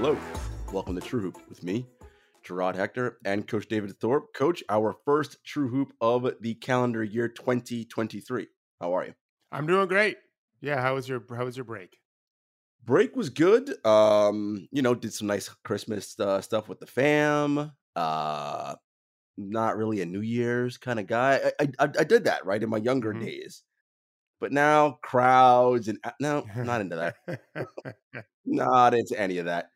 Hello, welcome to True Hoop with me, Gerard Hector, and Coach David Thorpe. Coach, our first True Hoop of the calendar year 2023. How are you? I'm doing great. Yeah, how was your how was your break? Break was good. Um, you know, did some nice Christmas uh, stuff with the fam. Uh, not really a New Year's kind of guy. I, I I did that right in my younger Mhm. days, but now crowds and no, not into that. Not into any of that.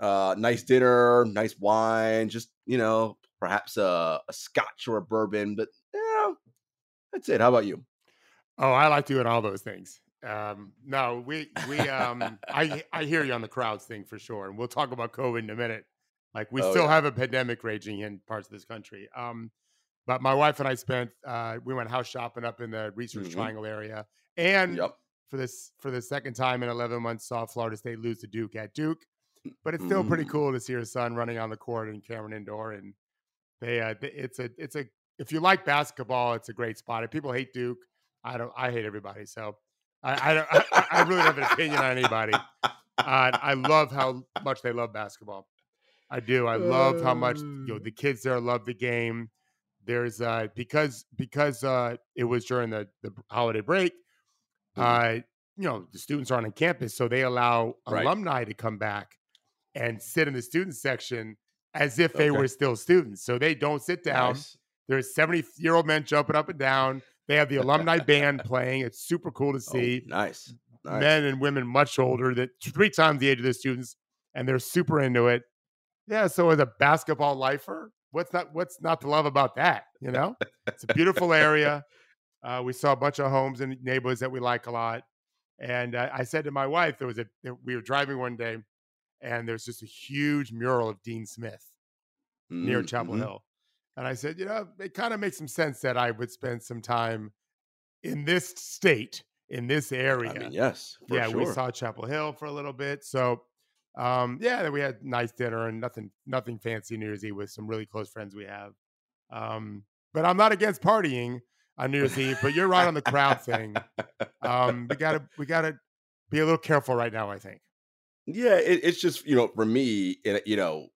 Uh, nice dinner, nice wine, just you know, perhaps a, a scotch or a bourbon, but yeah, that's it. How about you? oh, I like doing all those things. Um, no, we we um I I hear you on the crowds thing for sure. And we'll talk about COVID in a minute. Like we Oh still yeah. have a pandemic raging in parts of this country. Um, but my wife and I spent uh we went house shopping up in the Research hmm Triangle area. And Yep. for this for the second time in 11 months saw Florida State lose to Duke at Duke. But it's still pretty Mm. cool to see her son running on the court in Cameron Indoor and they uh it's a it's a if you like basketball it's a great spot. If people hate duke i don't i hate everybody so i i don't i, I really don't have an opinion on anybody. Uh, i love how much they love basketball. I do. I love how much you know Uh, the kids there love the game. There's uh because because uh it was during the the holiday break mhm. uh you know the students aren't on campus so they allow Right. alumni to come back and sit in the student section as if they Okay. were still students so they don't sit down Nice. there's 70 year old men jumping up and down. They have the alumni band playing. It's super cool to Oh, see. nice. Nice. Men and women much older, that three times the age of the students, and they're super into it. Yeah. So as a basketball lifer, what's not what's not to love about that? You know, it's a beautiful area. Uh, we saw a bunch of homes and neighborhoods that we like a lot. And uh, I said to my wife, there was a we were driving one day, and there's just a huge mural of Dean Smith near Mm, Chapel mhm. Hill. And I said, you know, it kind of makes some sense that I would spend some time in this state, in this I area. mean, yes, for yeah, we saw Chapel Hill for a little bit. So um, yeah, then we had nice dinner and nothing nothing fancy New Year's Eve with some really close friends we have. Um, but I'm not against partying on New Year's Eve, but you're right on the crowd thing. Um, we gotta we gotta be a little careful right now, I think. Yeah, it, it's just you know, for me, it, you know,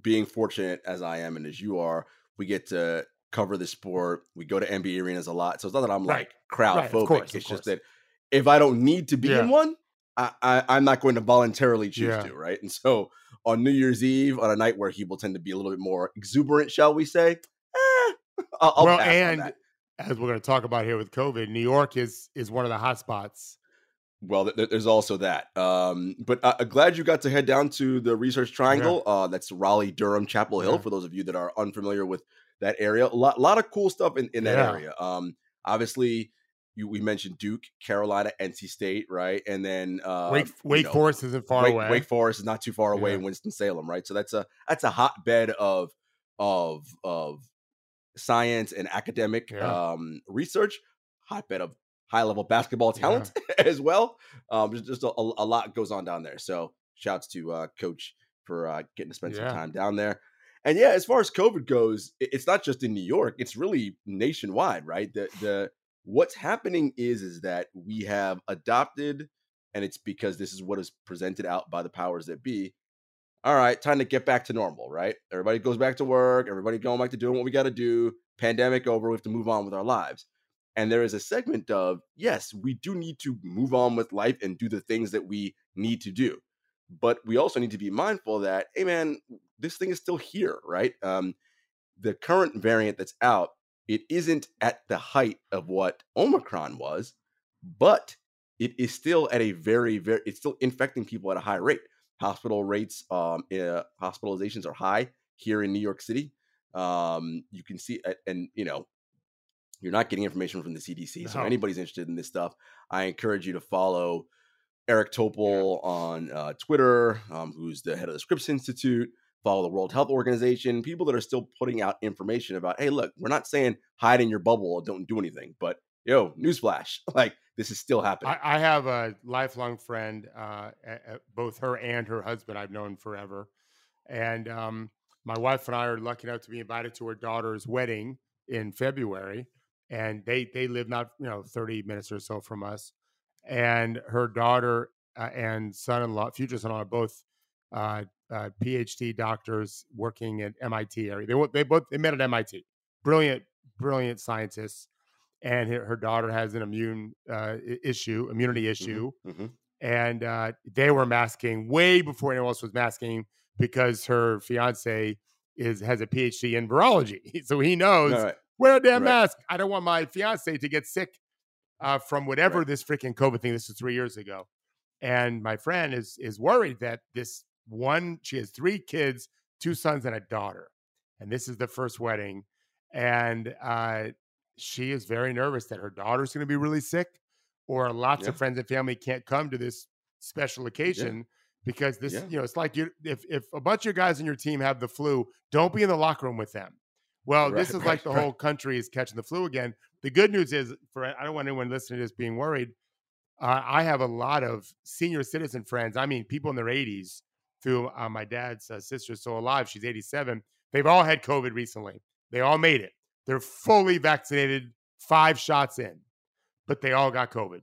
being fortunate as I am and as you are, we get to cover the sport. We go to NBA arenas a lot, so it's not that I'm Right. like crowd Right, phobic. course, it's just that if I don't need to be Yeah. in one, I, I I'm not going to voluntarily choose Yeah. to, right? And so on New Year's Eve, on a night where people tend to be a little bit more exuberant, shall we say? Eh, I'll, I'll well, and as we're going to talk about here with COVID, New York is is one of the hot spots. Well, th- th- there's also that. Um, but uh, glad you got to head down to the Research Triangle. Uh, that's Raleigh, Durham, Chapel Hill. Yeah. For those of you that are unfamiliar with that area, a lot, lot of cool stuff in, in that Yeah. area. Um, obviously, you, we mentioned Duke, Carolina, NC State, right? And then uh, Wake you Wake know, Forest isn't far Wake, away. Wake Forest is not too far away Yeah. in Winston Salem, right? So that's a that's a hotbed of of of science and academic Yeah. um, research, hotbed of high level basketball talent as well. Um, just, just a, a lot goes on down there. So shouts to uh, Coach for uh, getting to spend some time down there. And yeah, as far as COVID goes, it's not just in New York; it's really nationwide, right? The the what's happening is is that we have adopted, and it's because this is what is presented out by the powers that be. All right, time to get back to normal, right? Everybody goes back to work. Everybody going back to doing what we got to do. Pandemic over. We have to move on with our lives. And there is a segment of yes, we do need to move on with life and do the things that we need to do, but we also need to be mindful that hey, man, this thing is still here, right? Um, the current variant that's out, it isn't at the height of what Omicron was, but it is still at a very, very, it's still infecting people at a high rate. Hospital rates, um, uh, hospitalizations are high here in New York City. Um, you can see, and you know, you're not getting information from the CDC. So, No. anybody's interested in this stuff, I encourage you to follow Eric Topol on uh, Twitter, um, who's the head of the Scripps Institute. Follow the World Health Organization, people that are still putting out information about, hey, look, we're not saying hide in your bubble or don't do anything, but yo, newsflash, like this is still happening. I, I have a lifelong friend, uh, both her and her husband I've known forever. And um, my wife and I are lucky enough to be invited to her daughter's wedding in February. And they, they live not, you know, 30 minutes or so from us. And her daughter uh, and son in law, future son in law, are both uh, uh, PhD doctors working at MIT area. They they both they met at MIT. Brilliant, brilliant scientists. And her, her daughter has an immune uh, issue, immunity Mm-hmm, issue, mhm. and uh, they were masking way before anyone else was masking because her fiance is has a PhD in virology, so he knows right. Wear a damn Right. mask. I don't want my fiance to get sick uh, from whatever Right. this freaking COVID thing. This was three years ago, and my friend is is worried that this one she has three kids, two sons and a daughter, and this is the first wedding, and uh, she is very nervous that her daughter's going to be really sick, or lots Yeah. of friends and family can't come to this special occasion. Because this, Yeah. you know, it's like you if if a bunch of guys in your team have the flu, don't be in the locker room with them. Well, this Right, is like the right. whole country is catching the flu again. The good news is, for I don't want anyone listening to this being worried. Uh, I have a lot of senior citizen friends. I mean, people in their 80s. Through uh, my dad's uh, sister's still alive. She's 87. They've all had COVID recently. They all made it. They're fully vaccinated, five shots in, but they all got COVID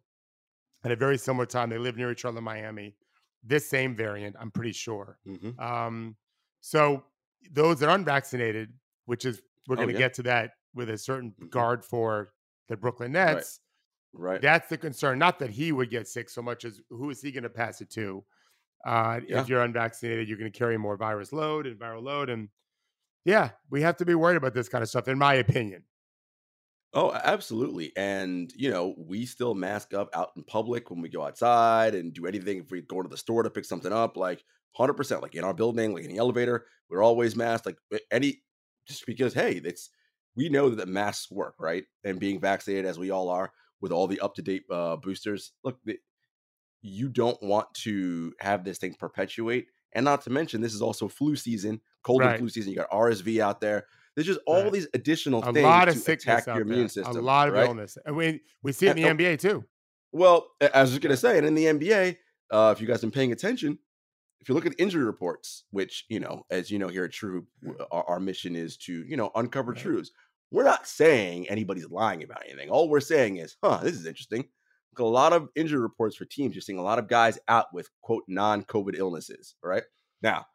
at a very similar time. They live near each other in Miami. This same variant, I'm pretty sure. Mhm. Um, so those that are unvaccinated, which is we're Oh, going to yeah. get to that with a certain Mhm. guard for the Brooklyn Nets. Right. That's the concern. Not that he would get sick so much as who is he going to pass it to? Uh, Yeah. If you're unvaccinated, you're going to carry more virus load and viral load, and yeah, we have to be worried about this kind of stuff, in my opinion. Oh, absolutely. And, you know, we still mask up out in public when we go outside and do anything. If we go to the store to pick something up, like 100%, like in our building, like in the elevator, we're always masked. Like any, just because, hey, it's, we know that the masks work, right? And being vaccinated as we all are with all the up to date uh, boosters, look, the, you don't want to have this thing perpetuate. And not to mention, this is also flu season, cold Right. and flu season. You got RSV out there. There's just all Right. these additional A things lot of to sickness attack your there, immune system. a lot of right? illness, and we we see it in And- the NBA too. Well, I was just gonna say, and in the NBA, uh, if you guys been paying attention, if you look at injury reports, which you know, as you know here at True, our, our mission is to you know uncover Right. truths. We're not saying anybody's lying about anything. All we're saying is, huh, this is interesting. Look, A lot of injury reports for teams. You're seeing a lot of guys out with quote non-COVID illnesses. All right. Now,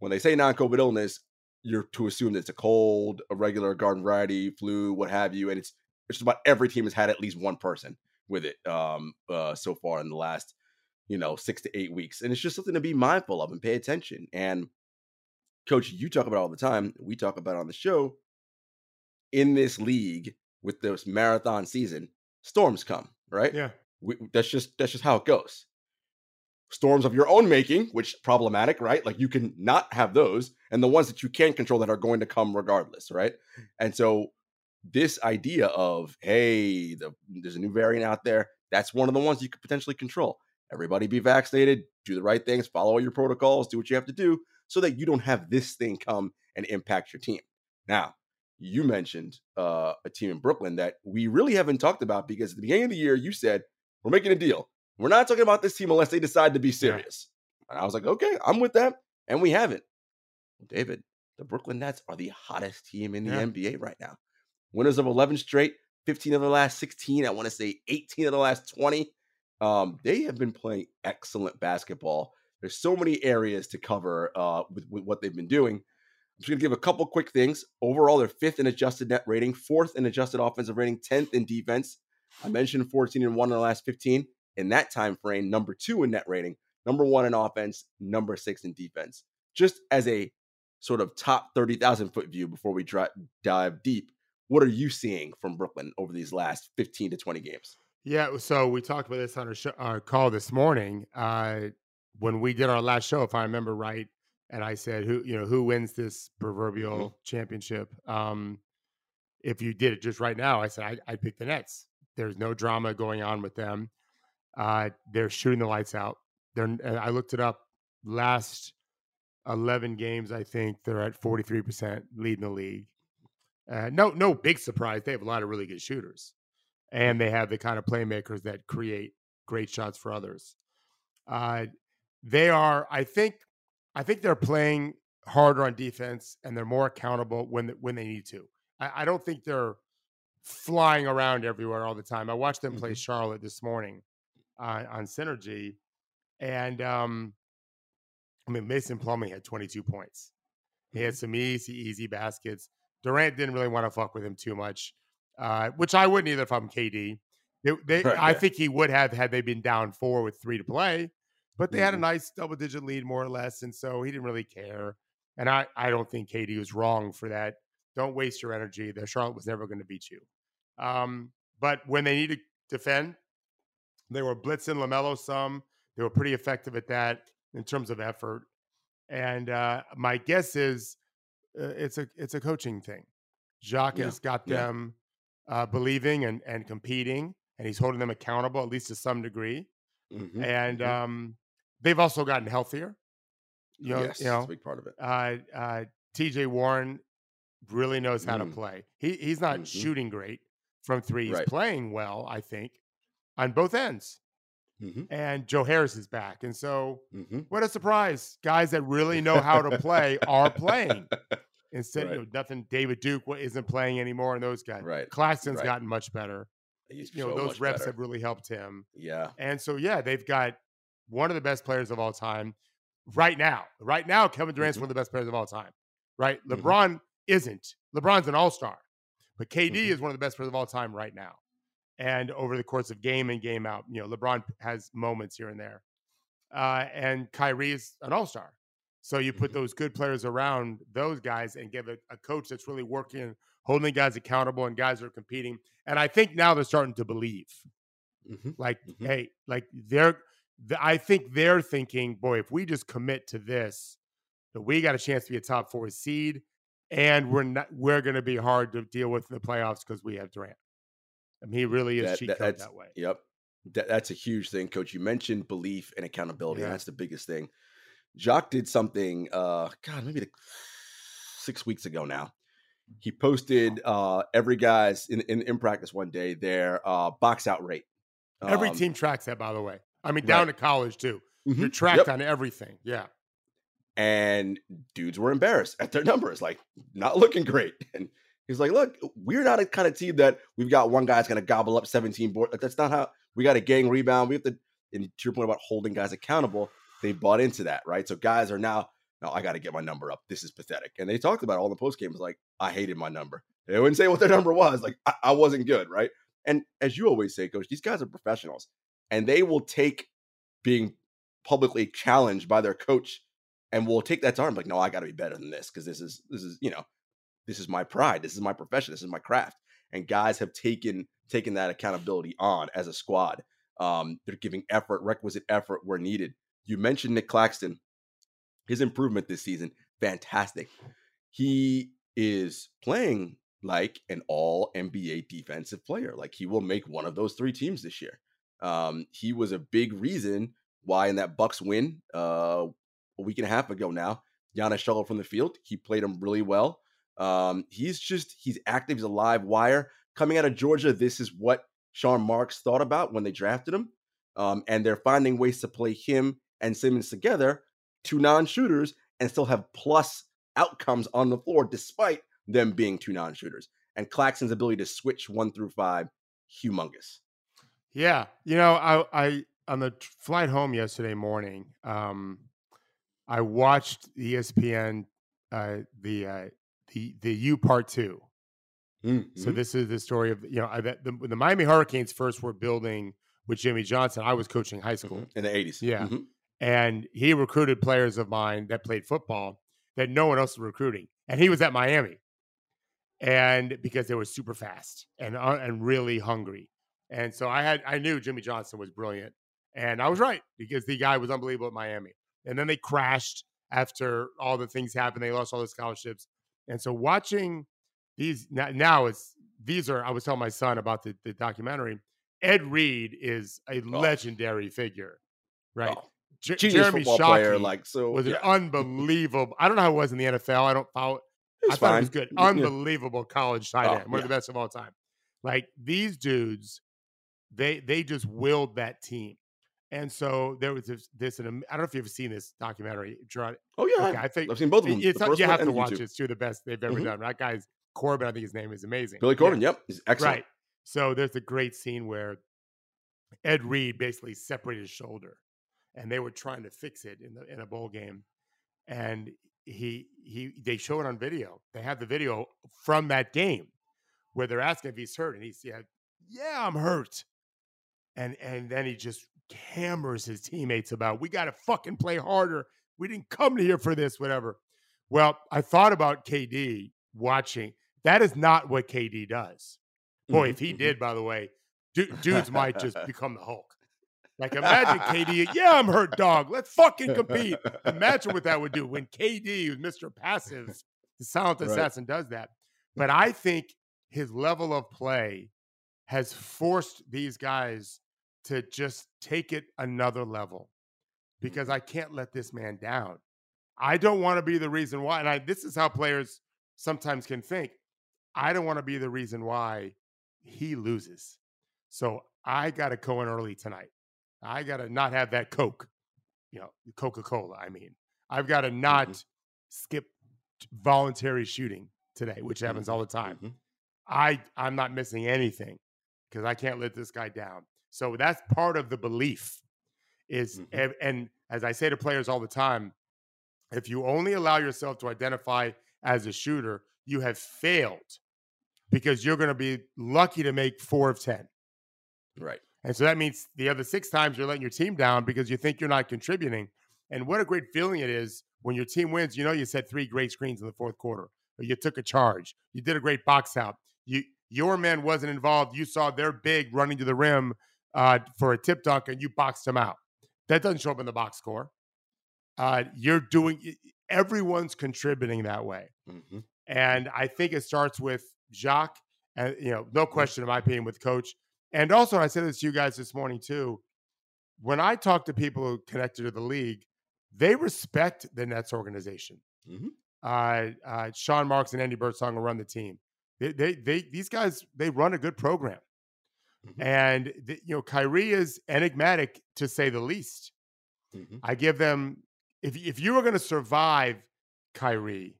when they say non-COVID illness, you're to assume that it's a cold, a regular garden variety, flu, what have you, and it's it's just about every team has had at least one person with it um uh so far in the last you know six to eight weeks and it's just something to be mindful of and pay attention and coach you talk about all the time we talk about on the show. In this league with this marathon season storms come right? Yeah, we, that's just that's just how it goes. Storms of your own making which problematic right? Like you can not have those and the ones that you can't control that are going to come regardless right? And so this idea of hey the, there's a new variant out there that's one of the ones you could potentially control everybody be vaccinated do the right things follow all your protocols do what you have to do so that you don't have this thing come and impact your team. Now you mentioned uh, a team in brooklyn that we really haven't talked about because at the beginning of the year you said we're making a deal. We're not talking about this team unless they decide to be serious. And i was like okay i'm with that and we haven't. David the brooklyn nets are the hottest team in the Yeah. nba right now. Winners of 11 straight 15 of the last 16 i want to say 18 of the last 20 um, they have been playing excellent basketball. There's so many areas to cover uh, with, with what they've been doing. I'm just going to give a couple quick things. Overall they're fifth in adjusted net rating fourth in adjusted offensive rating 10th in defense. I mentioned 14 and 1 in the last 15 in that time frame number two in net rating number one in offense number six in defense. Just as a sort of top 30,000 foot view before we dive deep what are you seeing from Brooklyn over these last 15 to 20 games? Yeah. So we talked about this on our, show, our call this morning uh, when we did our last show, if I remember right, and I said, "Who you know who wins this proverbial championship?" Um, if you did it just right now, I said I, I'd pick the Nets. There's no drama going on with them. Uh, they're shooting the lights out. They're. I looked it up. Last eleven games, I think they're at forty three percent leading the league. Uh, no, no big surprise. They have a lot of really good shooters, and they have the kind of playmakers that create great shots for others. Uh, they are, I think, I think they're playing harder on defense, and they're more accountable when when they need to. I, I don't think they're flying around everywhere all the time. I watched them play Mhm. Charlotte this morning uh, on Synergy, and um, I mean, Mason Plumlee had 22 points. He had some easy, easy baskets. Durant didn't really want to fuck with him too much, uh, which I wouldn't either if I'm KD. They, they, Right, I yeah. think he would have had they been down four with three to play, but they had a Mhm. nice double digit lead more or less, and so he didn't really care. And I, I don't think KD was wrong for that. Don't waste your energy. The Charlotte was never going to beat you. Um, but when they need to defend, they were blitzing Lamelo some. They were pretty effective at that in terms of effort. And uh, my guess is uh, it's a it's a coaching thing. Jacque Yeah, has got them uh, believing and and competing, and he's holding them accountable at least to some degree. Mhm, And mhm. um, they've also gotten healthier. You know, yes, you that's a big part of it. uh, uh, T.J. Warren really knows how to Mm. play. He he's not Mhm. shooting great from three. He's Right. playing well, I think, on both ends. hmm And Joe Harris is back, and so what a surprise! Guys that really know how to play are playing. Instead, Right. you know, nothing. David Duke isn't playing anymore, and those guys. Right. Claxton's right. gotten much better. He's You know, so those reps better. have really helped him. Yeah. And so, yeah, they've got one of the best players of all time right now. Right now, Kevin Durant's Mhm. one of the best players of all time. Right? Mhm. LeBron isn't. LeBron's an all star, but KD Mhm. is one of the best players of all time right now. And over the course of game in, game out, you know, LeBron has moments here and there. Uh, and Kyrie is an all star. So you put Mhm. those good players around those guys and give a, a coach that's really working, holding guys accountable, and guys are competing. And I think now they're starting to believe hmm like Mhm. hey like they're th- i think they're thinking boy if we just commit to this that we got a chance to be a top four seed and we're not we're going to be hard to deal with in the playoffs because we have durant i mean he really is That- cheat that- code that way Yep. That, that's a huge thing, coach. You mentioned belief and accountability. Yeah. And that's the biggest thing. Jacque did something, uh, God, maybe like six weeks ago now. He posted uh, every guy's in, in, in practice one day their uh, box out rate. every Um, team tracks that by the way i mean down right. to college too you're mhm, tracked yep. on everything yeah and dudes were embarrassed at their numbers, like not looking great. And he's like, "Look, we're not a kind of team that we've got one guy's going to gobble up 17 board. Like, that's not how we got a gang rebound. We have to." And to your point about holding guys accountable, they bought into that, right? So guys are now, no, I got to get my number up. This is pathetic. And they talked about all the post games like, I hated my number. They wouldn't say what their number was. Like, I, I wasn't good, right? And as you always say, coach, these guys are professionals, and they will take being publicly challenged by their coach and will take that to be Like, no, I got to be better than this because this is this is you know, this is my pride. This is my profession. This is my craft. And guys have taken taken that accountability on as a squad. Um, they're giving effort, requisite effort where needed. You mentioned Nick Claxton, his improvement this season, fantastic. He is playing like an all NBA defensive player. Like he will make one of those three teams this year. Um, he was a big reason why in that Bucks win uh, a week and a half ago now, Giannis struggled from the field. He played him really well. Um, he's just he's active. He's a live wire coming out of Georgia. This is what Sean Marks thought about when they drafted him, um, and they're finding ways to play him and Simmons together, two non-shooters, and still have plus outcomes on the floor despite them being two non-shooters. And Claxton's ability to switch one through five, humongous. Yeah, you know, I, I on the flight home yesterday morning, um, I watched ESPN uh, the uh, the the U part two. So this is the story of you know I, the, the Miami Hurricanes first were building with Jimmy Johnson. I was coaching high school, in the 80s. Yeah. Mhm. And he recruited players of mine that played football that no one else was recruiting, and he was at Miami, and because they were super fast and uh, and really hungry, and so I had I knew Jimmy Johnson was brilliant, and I was right because the guy was unbelievable at Miami, and then they crashed after all the things happened. They lost all the scholarships, and so watching these now, now it's these are I was telling my son about the, the documentary. Ed Reed is a Oh. legendary figure, right? Oh, Genius Jeremy football player, Shockey like so. was an yeah. unbelievable. I don't know how it was in the NFL. I don't follow. It's I thought it was good. Yeah. Unbelievable college tight Oh, end, one of the best of all time. Like these dudes, they they just willed that team. And so there was this. this and I don't know if you've ever seen this documentary. Oh yeah, Okay, I think I've seen both of them. the you have to watch YouTube. it. It's two of the best they've ever Mhm. done. That guy's Corben, I think his name is amazing. Billy Yeah. Corben. Yep, he's excellent. Right. So there's a great scene where Ed Reed basically separated his shoulder, and they were trying to fix it in the in a bowl game. and he he they show it on video. They have the video from that game where they're asking if he's hurt, and he said, "Yeah, I'm hurt." And and then he just hammers his teammates about, "We got to fucking play harder. We didn't come here for this, whatever." Well, I thought about KD watching. That is not what KD does. Boy, mm-hmm, if he mm-hmm. did, by the way, dudes might just become the Hulk. Like imagine KD, yeah, I'm hurt, dog. Let's fucking compete. Imagine what that would do when KD, who's Mr. Passive, the silent assassin, right. does that. But I think his level of play has forced these guys to just take it another level because. I can't let this man down. I don't want to be the reason why. And I, this is how players sometimes can think. I don't want to be the reason why he loses. So I got to go in early tonight. I got to not have that Coke, you know, Coca Cola. I mean, I've got to not mm-hmm. skip voluntary shooting today, which happens mm-hmm. all the time. Mm-hmm. I I'm not missing anything because I can't let this guy down. So that's part of the belief is mm-hmm. and, and as I say to players all the time, if you only allow yourself to identify as a shooter, you have failed because you're going to be lucky to make 4 of 10. Right. And so that means the other six times you're letting your team down because you think you're not contributing. And what a great feeling it is when your team wins. You know, you set three great screens in the fourth quarter, or you took a charge, you did a great box out. You your man wasn't involved. You saw their big running to the rim uh, for a tip dunk, and you boxed them out. That doesn't show up in the box score. Uh, you're doing. Everyone's contributing that way, mm-hmm. and I think it starts with Jacque. and you know, no question, in my opinion, with Coach and also, I said this to you guys this morning too. When I talk to people who connected to the league, they respect the Nets organization. Mm-hmm. Uh, uh, Sean Marks and Andy Birdsong will run the team. They, they, they, these guys, they run a good program. Mm-hmm. And the, you know, Kyrie is enigmatic to say the least. Mm-hmm. I give them if if you are going to survive Kyrie,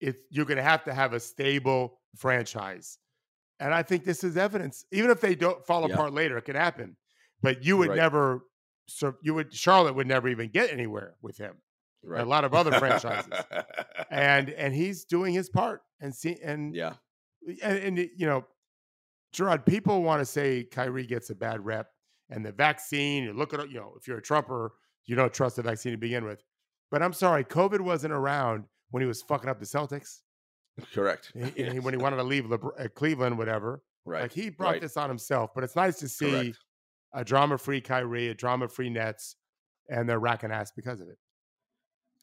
it's you're going to have to have a stable franchise. And I think this is evidence. Even if they don't fall yeah. apart later, it could happen. But you would right. never, so you would Charlotte would never even get anywhere with him. Right. A lot of other franchises, and and he's doing his part. And see, and yeah, and, and you know, Gerard, people want to say Kyrie gets a bad rep, and the vaccine. You look at you know, if you're a Trumper, you don't trust the vaccine to begin with. But I'm sorry, COVID wasn't around when he was fucking up the Celtics. Correct. He, when he wanted to leave LeBron, uh, Cleveland, whatever. Right. Like he brought right. this on himself. But it's nice to see Correct. a drama-free Kyrie, a drama-free Nets, and they're racking ass because of it.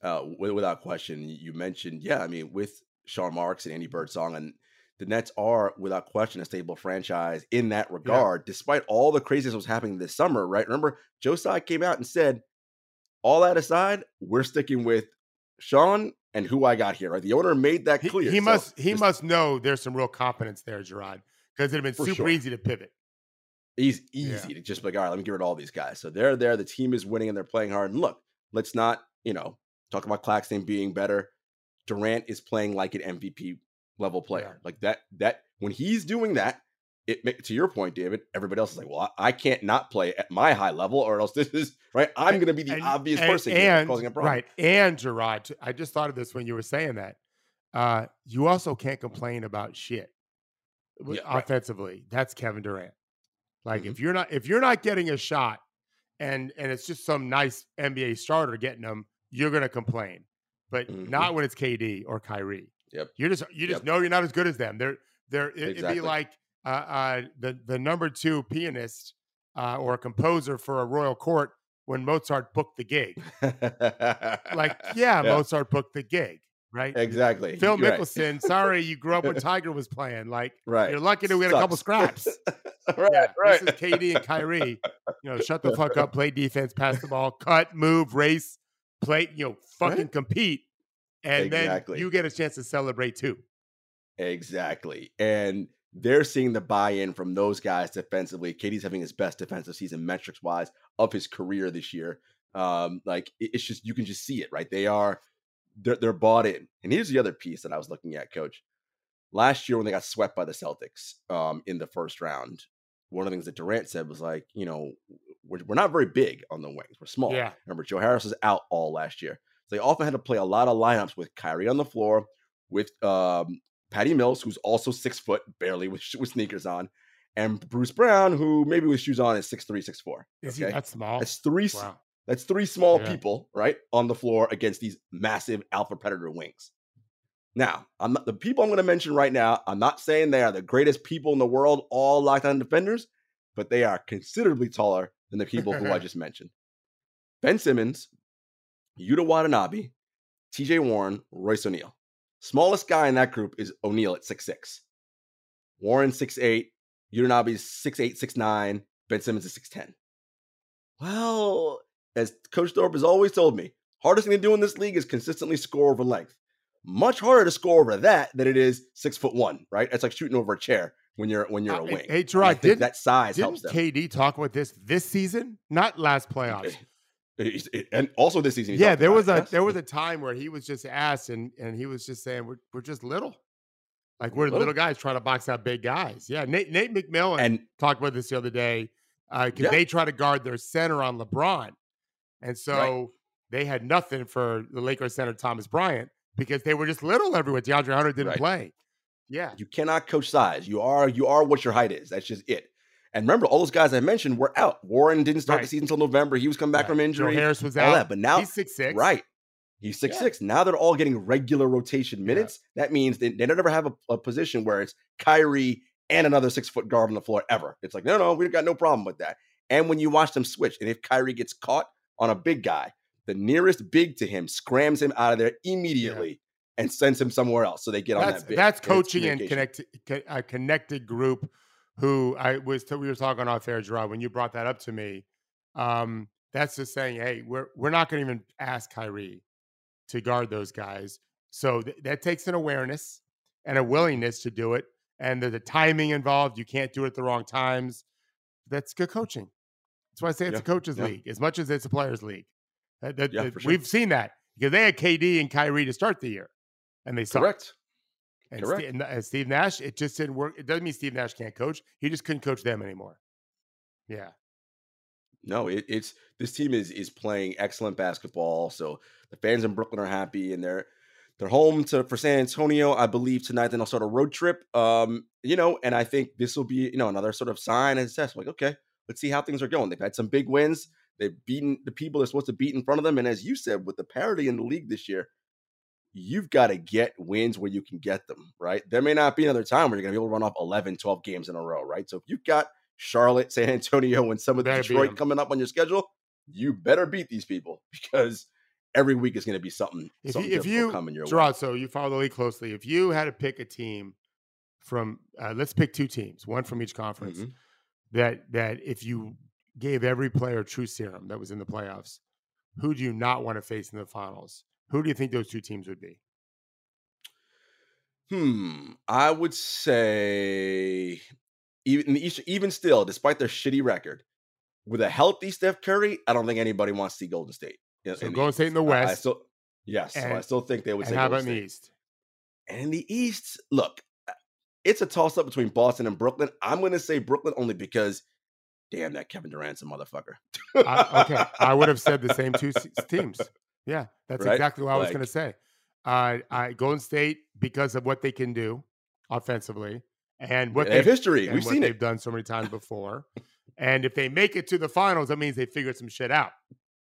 Uh, without question, you mentioned, yeah. I mean, with Sean Marks and Andy Birdsong, and the Nets are, without question, a stable franchise in that regard. Yeah. Despite all the craziness that was happening this summer, right? Remember, Joe Tsai came out and said, "All that aside, we're sticking with Sean and who I got here. Right? The owner made that clear. He, he so must he just, must know there's some real competence there, Gerard, because it'd have been super sure. easy to pivot. He's easy yeah. to just like, all right, let me get rid of all these guys. So they're there. The team is winning and they're playing hard. And look, let's not, you know, talk about Claxton being better. Durant is playing like an MVP level player. Yeah. Like that, that when he's doing that, it to your point, David, everybody else is like, well, I can't not play at my high level, or else this is right. I'm going to be the and, obvious and, person and, causing a problem. Right, and Gerard, I just thought of this when you were saying that. Uh, you also can't complain about shit yeah, offensively. Right. That's Kevin Durant. Like mm-hmm. if you're not if you're not getting a shot, and and it's just some nice NBA starter getting them, you're going to complain. But mm-hmm. not when it's KD or Kyrie. Yep. You just you just yep. know you're not as good as them. They're they're it, exactly. it'd be like uh, uh, the the number two pianist uh, or composer for a royal court when Mozart booked the gig. like, yeah, yeah, Mozart booked the gig, right? Exactly. Phil Mickelson, right. sorry you grew up when Tiger was playing. Like, right. you're lucky to win a couple scraps. right, yeah, right. This is KD and Kyrie. You know, shut the fuck up, play defense, pass the ball, cut, move, race, play, you know, fucking right. compete. And exactly. then you get a chance to celebrate too. Exactly. And they're seeing the buy-in from those guys defensively. KD's having his best defensive season metrics wise of his career this year. Um, like it's just you can just see it, right? They are they're, they're bought in. And here's the other piece that I was looking at, Coach. Last year when they got swept by the Celtics um, in the first round, one of the things that Durant said was like, you know, we're, we're not very big on the wings. We're small. Yeah. Remember, Joe Harris was out all last year. So they often had to play a lot of lineups with Kyrie on the floor, with um, Patty Mills, who's also six foot, barely with, with sneakers on, and Bruce Brown, who maybe with shoes on is six three, six four. Is okay? he that small? That's three. Wow. That's three small yeah. people, right, on the floor against these massive alpha predator wings. Now, I'm not the people I'm going to mention right now. I'm not saying they are the greatest people in the world, all lockdown defenders, but they are considerably taller than the people who I just mentioned. Ben Simmons, Yuta Watanabe, TJ Warren, Royce O'Neale. Smallest guy in that group is O'Neale at 6'6. Warren 6'8, Watanabe is 6'8, 6'9, Ben Simmons is 6'10. Well, as Coach Thorpe has always told me, hardest thing to do in this league is consistently score over length. Much harder to score over that than it is six foot one, right? It's like shooting over a chair when you're when you're uh, a wing. Hey, Gerard, did that size didn't helps them. KD talk about this this season, not last playoffs. And also this season. Yeah, there was a there was a time where he was just asked, and and he was just saying, "We're we're just little, like we're little, little guys trying to box out big guys." Yeah, Nate Nate McMillan and talked about this the other day because uh, yeah. they try to guard their center on LeBron, and so right. they had nothing for the Lakers center Thomas Bryant because they were just little everywhere. DeAndre Hunter didn't right. play. Yeah, you cannot coach size. You are you are what your height is. That's just it. And remember, all those guys I mentioned were out. Warren didn't start right. the season until November. He was coming back right. from injury. Joe Harris was out. That. But now he's six six. Right. He's six yeah. six. Now they're all getting regular rotation minutes. Yeah. That means they, they don't ever have a, a, position where it's Kyrie and another six foot guard on the floor ever. It's like, no, no, we've got no problem with that. And when you watch them switch, and if Kyrie gets caught on a big guy, the nearest big to him scrams him out of there immediately. Yeah and sends him somewhere else. So they get that's, on that. That's coaching and connect a uh, connected group who I was we were talking off air, Gerard, when you brought that up to me. Um, that's just saying, hey, we're we're not going to even ask Kyrie to guard those guys. So th- that takes an awareness and a willingness to do it, and the, the timing involved. You can't do it at the wrong times. That's good coaching. That's why I say it's yeah, a coaches yeah. league as much as it's a players league. That, that, yeah, sure. We've seen that because they had KD and Kyrie to start the year, and they sucked. Correct. And, Correct. Steve, and Steve Nash, it just didn't work. It doesn't mean Steve Nash can't coach. He just couldn't coach them anymore. Yeah. No, it, it's this team is is playing excellent basketball. So the fans in Brooklyn are happy, and they're they're home to for San Antonio, I believe tonight. Then they'll start a road trip. Um, you know, and I think this will be you know another sort of sign and test. Like, okay, let's see how things are going. They've had some big wins. They've beaten the people they're supposed to beat in front of them, and as you said, with the parity in the league this year, you've got to get wins where you can get them, right? There may not be another time where you're going to be able to run off 11, 12 games in a row, right? So if you've got Charlotte, San Antonio, and some of the Detroit coming up on your schedule, you better beat these people because every week is going to be something. If something you, if you coming your Gerard, way. so you follow the league closely. If you had to pick a team from, uh, let's pick two teams, one from each conference, mm-hmm. that that if you gave every player true serum that was in the playoffs, who do you not want to face in the finals? Who do you think those two teams would be? Hmm, I would say even even still, despite their shitty record, with a healthy Steph Curry, I don't think anybody wants to see Golden State. So Golden State in the West. I, I still, yes, and, so I still think they would say. How Golden about State. in the East? And in the East, look, uh, it's a toss up between Boston and Brooklyn. I'm going to say Brooklyn only because, damn, that Kevin Durant's a motherfucker. I, okay, I would have said the same two teams. Yeah, that's right? exactly what I was going to say. Uh, I, Golden State because of what they can do offensively and what they have history. We've seen they've it. done so many times before. and if they make it to the finals, that means they figured some shit out.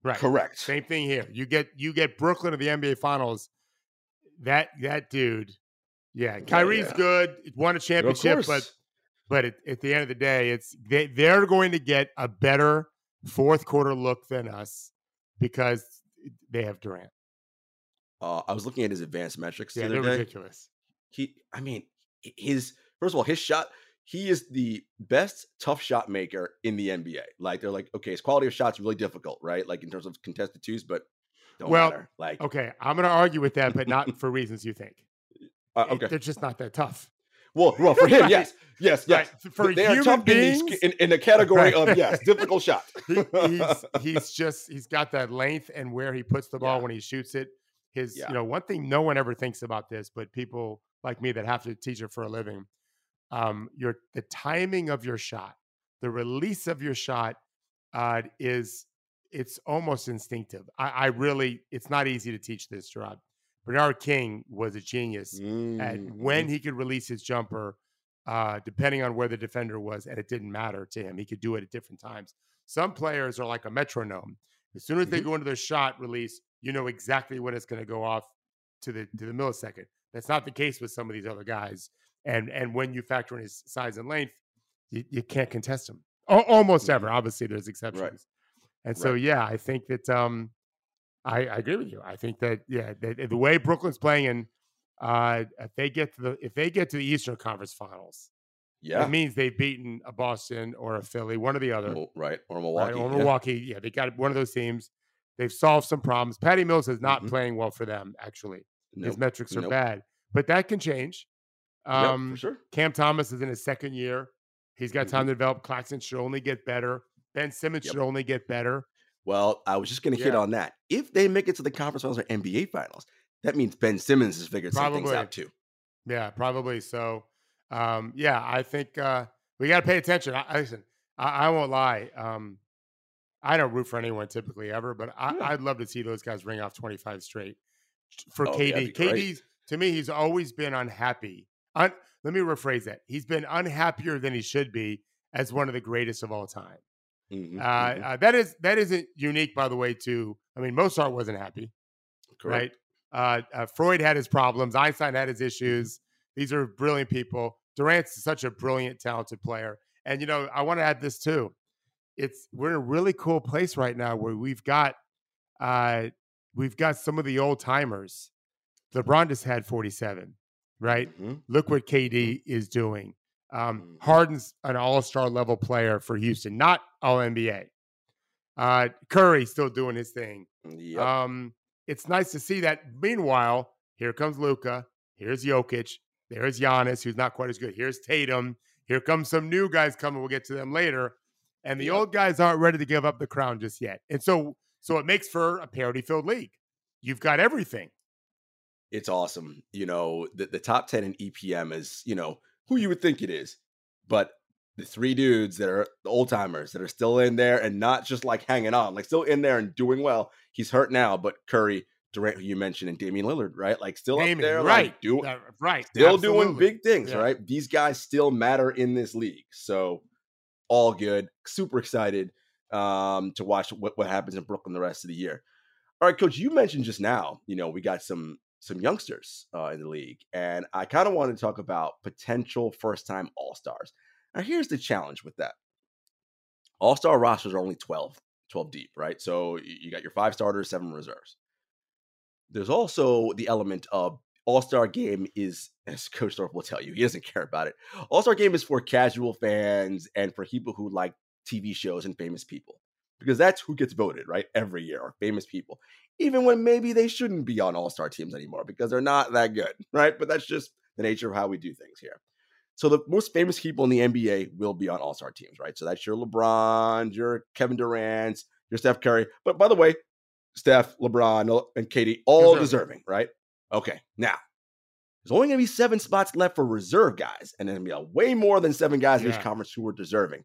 Right. Correct. Same thing here. You get you get Brooklyn to the NBA Finals. That that dude, yeah, Kyrie's yeah. good. Won a championship, but but at, at, the end of the day, it's they they're going to get a better fourth quarter look than us because they have Durant. Uh, I was looking at his advanced metrics. Yeah, the they're day. ridiculous. He, I mean, his first of all, his shot. He is the best tough shot maker in the NBA. Like they're like, okay, his quality of shots really difficult, right? Like in terms of contested twos, but don't well, matter. like okay, I'm going to argue with that, but not for reasons you think. Uh, okay, they're just not that tough. Well, well, for him, right. yes, yes, yes. Right. For they tough beings, in, the, in, in, the category right. of yes, difficult shot. he, he's he's just he's got that length and where he puts the ball yeah. when he shoots it. His, yeah. you know, one thing no one ever thinks about this, but people like me that have to teach it for a living, um, your the timing of your shot, the release of your shot, uh, is it's almost instinctive. I, I really, it's not easy to teach this, Gerard. Bernard King was a genius mm. at when he could release his jumper, uh, depending on where the defender was, and it didn't matter to him. He could do it at different times. Some players are like a metronome. As soon as they mm-hmm. go into their shot release, you know exactly when it's going to go off to the to the millisecond. That's not the case with some of these other guys. And and when you factor in his size and length, you, you can't contest him. O- almost ever. Mm-hmm. Obviously, there's exceptions. Right. And so, right. yeah, I think that um, I, I, agree with you. I think that yeah, the, the way Brooklyn's playing, and uh, if they get to the if they get to the Eastern Conference Finals, yeah, it means they've beaten a Boston or a Philly, one or the other, right? Or Milwaukee, right? or Milwaukee. Yeah. yeah, they got one of those teams. They've solved some problems. Patty Mills is not mm-hmm. playing well for them. Actually, nope. his metrics are nope. bad, but that can change. Um, yep, sure. Cam Thomas is in his second year. He's got time mm-hmm. to develop. Claxton should only get better. Ben Simmons yep. should only get better. Well, I was just going to yeah. hit on that. If they make it to the conference finals or NBA finals, that means Ben Simmons has figured probably. some things out too. Yeah, probably. So, um, yeah, I think uh, we got to pay attention. I, listen, I, I won't lie. Um, I don't root for anyone typically ever, but I, would love to see those guys ring off 25 straight for oh, KD. KD's to me, he's always been unhappy. Un, let me rephrase that. He's been unhappier than he should be as one of the greatest of all time. Mm-hmm, uh, mm-hmm. Uh, that is that isn't unique, by the way. To I mean, Mozart wasn't happy, Correct. right? Uh, uh, Freud had his problems. Einstein had his mm-hmm. issues. These are brilliant people. Durant's such a brilliant, talented player. And you know, I want to add this too. It's we're in a really cool place right now where we've got uh, we've got some of the old timers. LeBron just had 47, right? Mm-hmm. Look what KD mm-hmm. is doing. Um, mm-hmm. Harden's an all star level player for Houston, not all NBA. Uh, Curry still doing his thing. Yep. Um, it's nice to see that. Meanwhile, here comes Luka. Here's Jokic. There's Giannis, who's not quite as good. Here's Tatum. Here comes some new guys coming. We'll get to them later. And the yep. old guys aren't ready to give up the crown just yet. And so, so it makes for a parity filled league. You've got everything. It's awesome. You know, the, the top 10 in EPM is, you know, who you would think it is. But the three dudes that are the old timers that are still in there and not just like hanging on, like still in there and doing well. He's hurt now, but Curry, Durant, who you mentioned, and Damian Lillard, right? Like still Damian, up there, right? Like, do, uh, right, still Absolutely. doing big things, yeah. right? These guys still matter in this league, so all good. Super excited um, to watch what, what happens in Brooklyn the rest of the year. All right, coach, you mentioned just now, you know, we got some some youngsters uh, in the league, and I kind of wanted to talk about potential first time All Stars. Now, here's the challenge with that All Star rosters are only 12, 12 deep, right? So you got your five starters, seven reserves. There's also the element of All Star game is, as Coach Thorpe will tell you, he doesn't care about it. All Star game is for casual fans and for people who like TV shows and famous people because that's who gets voted, right? Every year, are famous people even when maybe they shouldn't be on all star teams anymore because they're not that good, right? But that's just the nature of how we do things here. So the most famous people in the NBA will be on all star teams, right? So that's your LeBron, your Kevin Durant, your Steph Curry. But by the way, Steph, LeBron, and KD, all deserving, deserving right? Okay, now there's only going to be seven spots left for reserve guys, and then be a way more than seven guys yeah. in each conference who are deserving.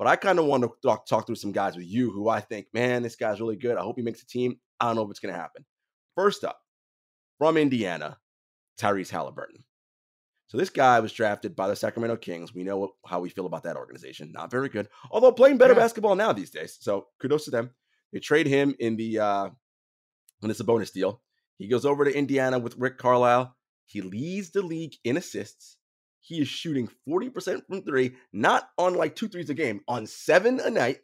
But I kind of want to talk, talk through some guys with you who I think, man, this guy's really good. I hope he makes a team. I don't know if it's going to happen. First up, from Indiana, Tyrese Halliburton. So this guy was drafted by the Sacramento Kings. We know what, how we feel about that organization. Not very good, although playing better yeah. basketball now these days. So kudos to them. They trade him in the uh, when it's a bonus deal. He goes over to Indiana with Rick Carlisle. He leads the league in assists. He is shooting 40% from three, not on like two threes a game, on seven a night.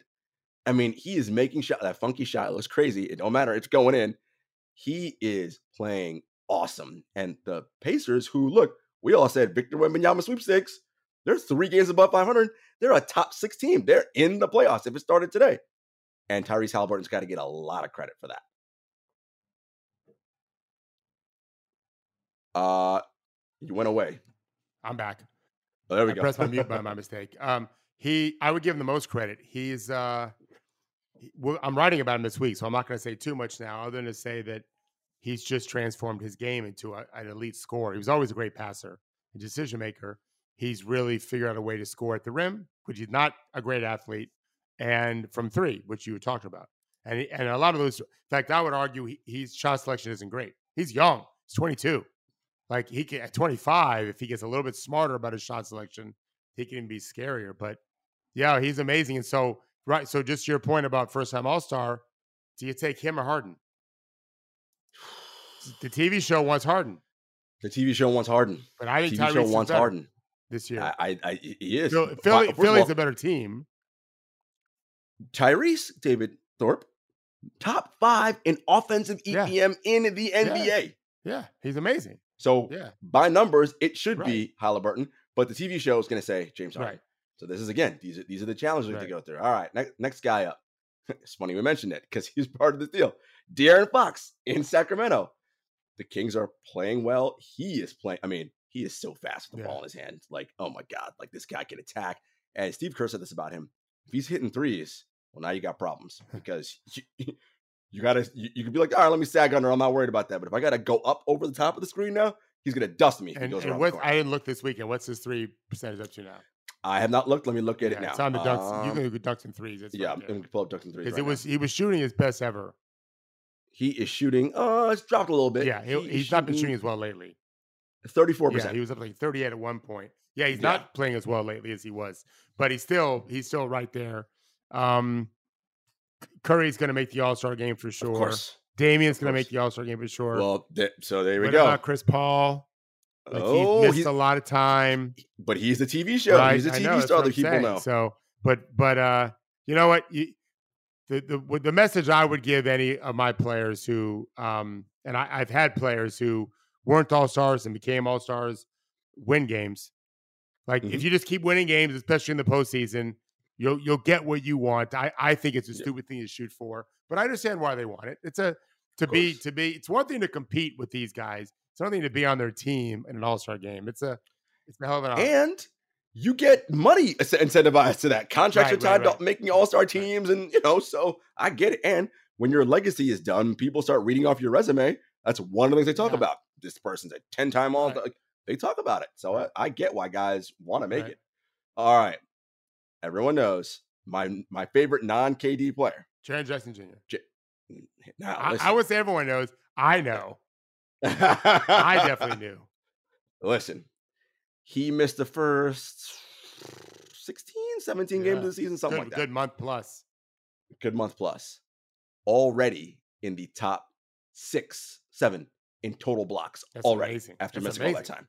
I mean, he is making shot that funky shot. Looks crazy. It don't matter. It's going in. He is playing awesome. And the Pacers, who look, we all said Victor Wembanyama sweepstakes. They're three games above 500. They're a top six team. They're in the playoffs if it started today. And Tyrese Halliburton's got to get a lot of credit for that. Uh, you went away. I'm back. Oh, there we I go. Pressed my mute by my mistake. Um, he, I would give him the most credit. He's uh, I'm writing about him this week, so I'm not going to say too much now, other than to say that he's just transformed his game into a, an elite scorer. He was always a great passer, a decision maker. He's really figured out a way to score at the rim, which he's not a great athlete, and from three, which you were talking about. And he, and a lot of those, in fact, I would argue he, he's shot selection isn't great. He's young. He's 22. Like he can at 25, if he gets a little bit smarter about his shot selection, he can be scarier. But yeah, he's amazing. And so right, so just your point about first time All Star, do you take him or Harden? The TV show wants Harden, The TV show wants Harden. but I think TV show Tyrese is wants Harden. this year. I, I, I, he is. Phil- Fi- Philly, Philly's all, a better team. Tyrese David Thorpe, top five in offensive Yeah. EPM in the NBA. Yeah, he's amazing. So Yeah, by numbers, it should Right. be Halliburton, but the TV show is going to say James Harden. right. So this is again, these are these are the challenges we have Right. to go through. All right, next next guy up. it's funny we mentioned it because he's part of this deal. De'Aaron Fox in Sacramento. The Kings are playing well. He is playing. I mean, he is so fast with the Yeah. ball in his hand. Like, oh my god, like this guy can attack. And Steve Kerr said this about him. If he's hitting threes, well, now you got problems because you, you gotta you, you could be like, all right, let me sag under. I'm not worried about that. But if I gotta go up over the top of the screen now, he's gonna dust me And, and what, I didn't look this weekend. What's his three percentage up to now? I have not looked. Let me look at it now. It's on the dunks. you Um, can look at dunks and threes. It's Yeah, I'm going to pull up Dunks and threes. because Right it was he was shooting his best ever. he is shooting. Uh, it's dropped a little bit. Yeah, he, is he's not been shooting as well lately. Thirty-four Yeah, percent. he was up like 38 at one point. Yeah, he's Yeah. not playing as well lately as he was, but he's still he's still right there. Um, Curry's going to make the All Star game for sure. Of course. Damian's going to make the All Star game for sure. Well, th- so there we what go. about Chris Paul? Like oh, he missed he's, a lot of time. but he's the TV show. right? He's a TV know, star that people saying. know. So, but but uh, you know what? You, the the the message I would give any of my players who um, and I, I've had players who weren't all stars and became all stars win games. Like Mhm. if you just keep winning games, especially in the postseason, you'll you'll get what you want. I I think it's a Yeah. stupid thing to shoot for, but I understand why they want it. It's a to be to be. It's one thing to compete with these guys. It's another thing to be on their team in an all star game. It's a it's a hell of an honor. and you get money incentivized to that. Contracts Right, are tied right, right. to making all star teams, and you know, so I get it. And when your legacy is done, people start reading off your resume. That's one of the things they talk Yeah. about. This person's a ten time all. They talk about it, so I, I get why guys want to make it. All right, everyone knows my my favorite non KD player. Jaren Jackson Jr. Now, I. I would say everyone knows. I know. I definitely knew. Listen, he missed the first 16, 17 games Yeah. of the season, something Good, like that. good month plus. Good month plus. Already in the top six, seven in total blocks That's already amazing. after That's missing all that time.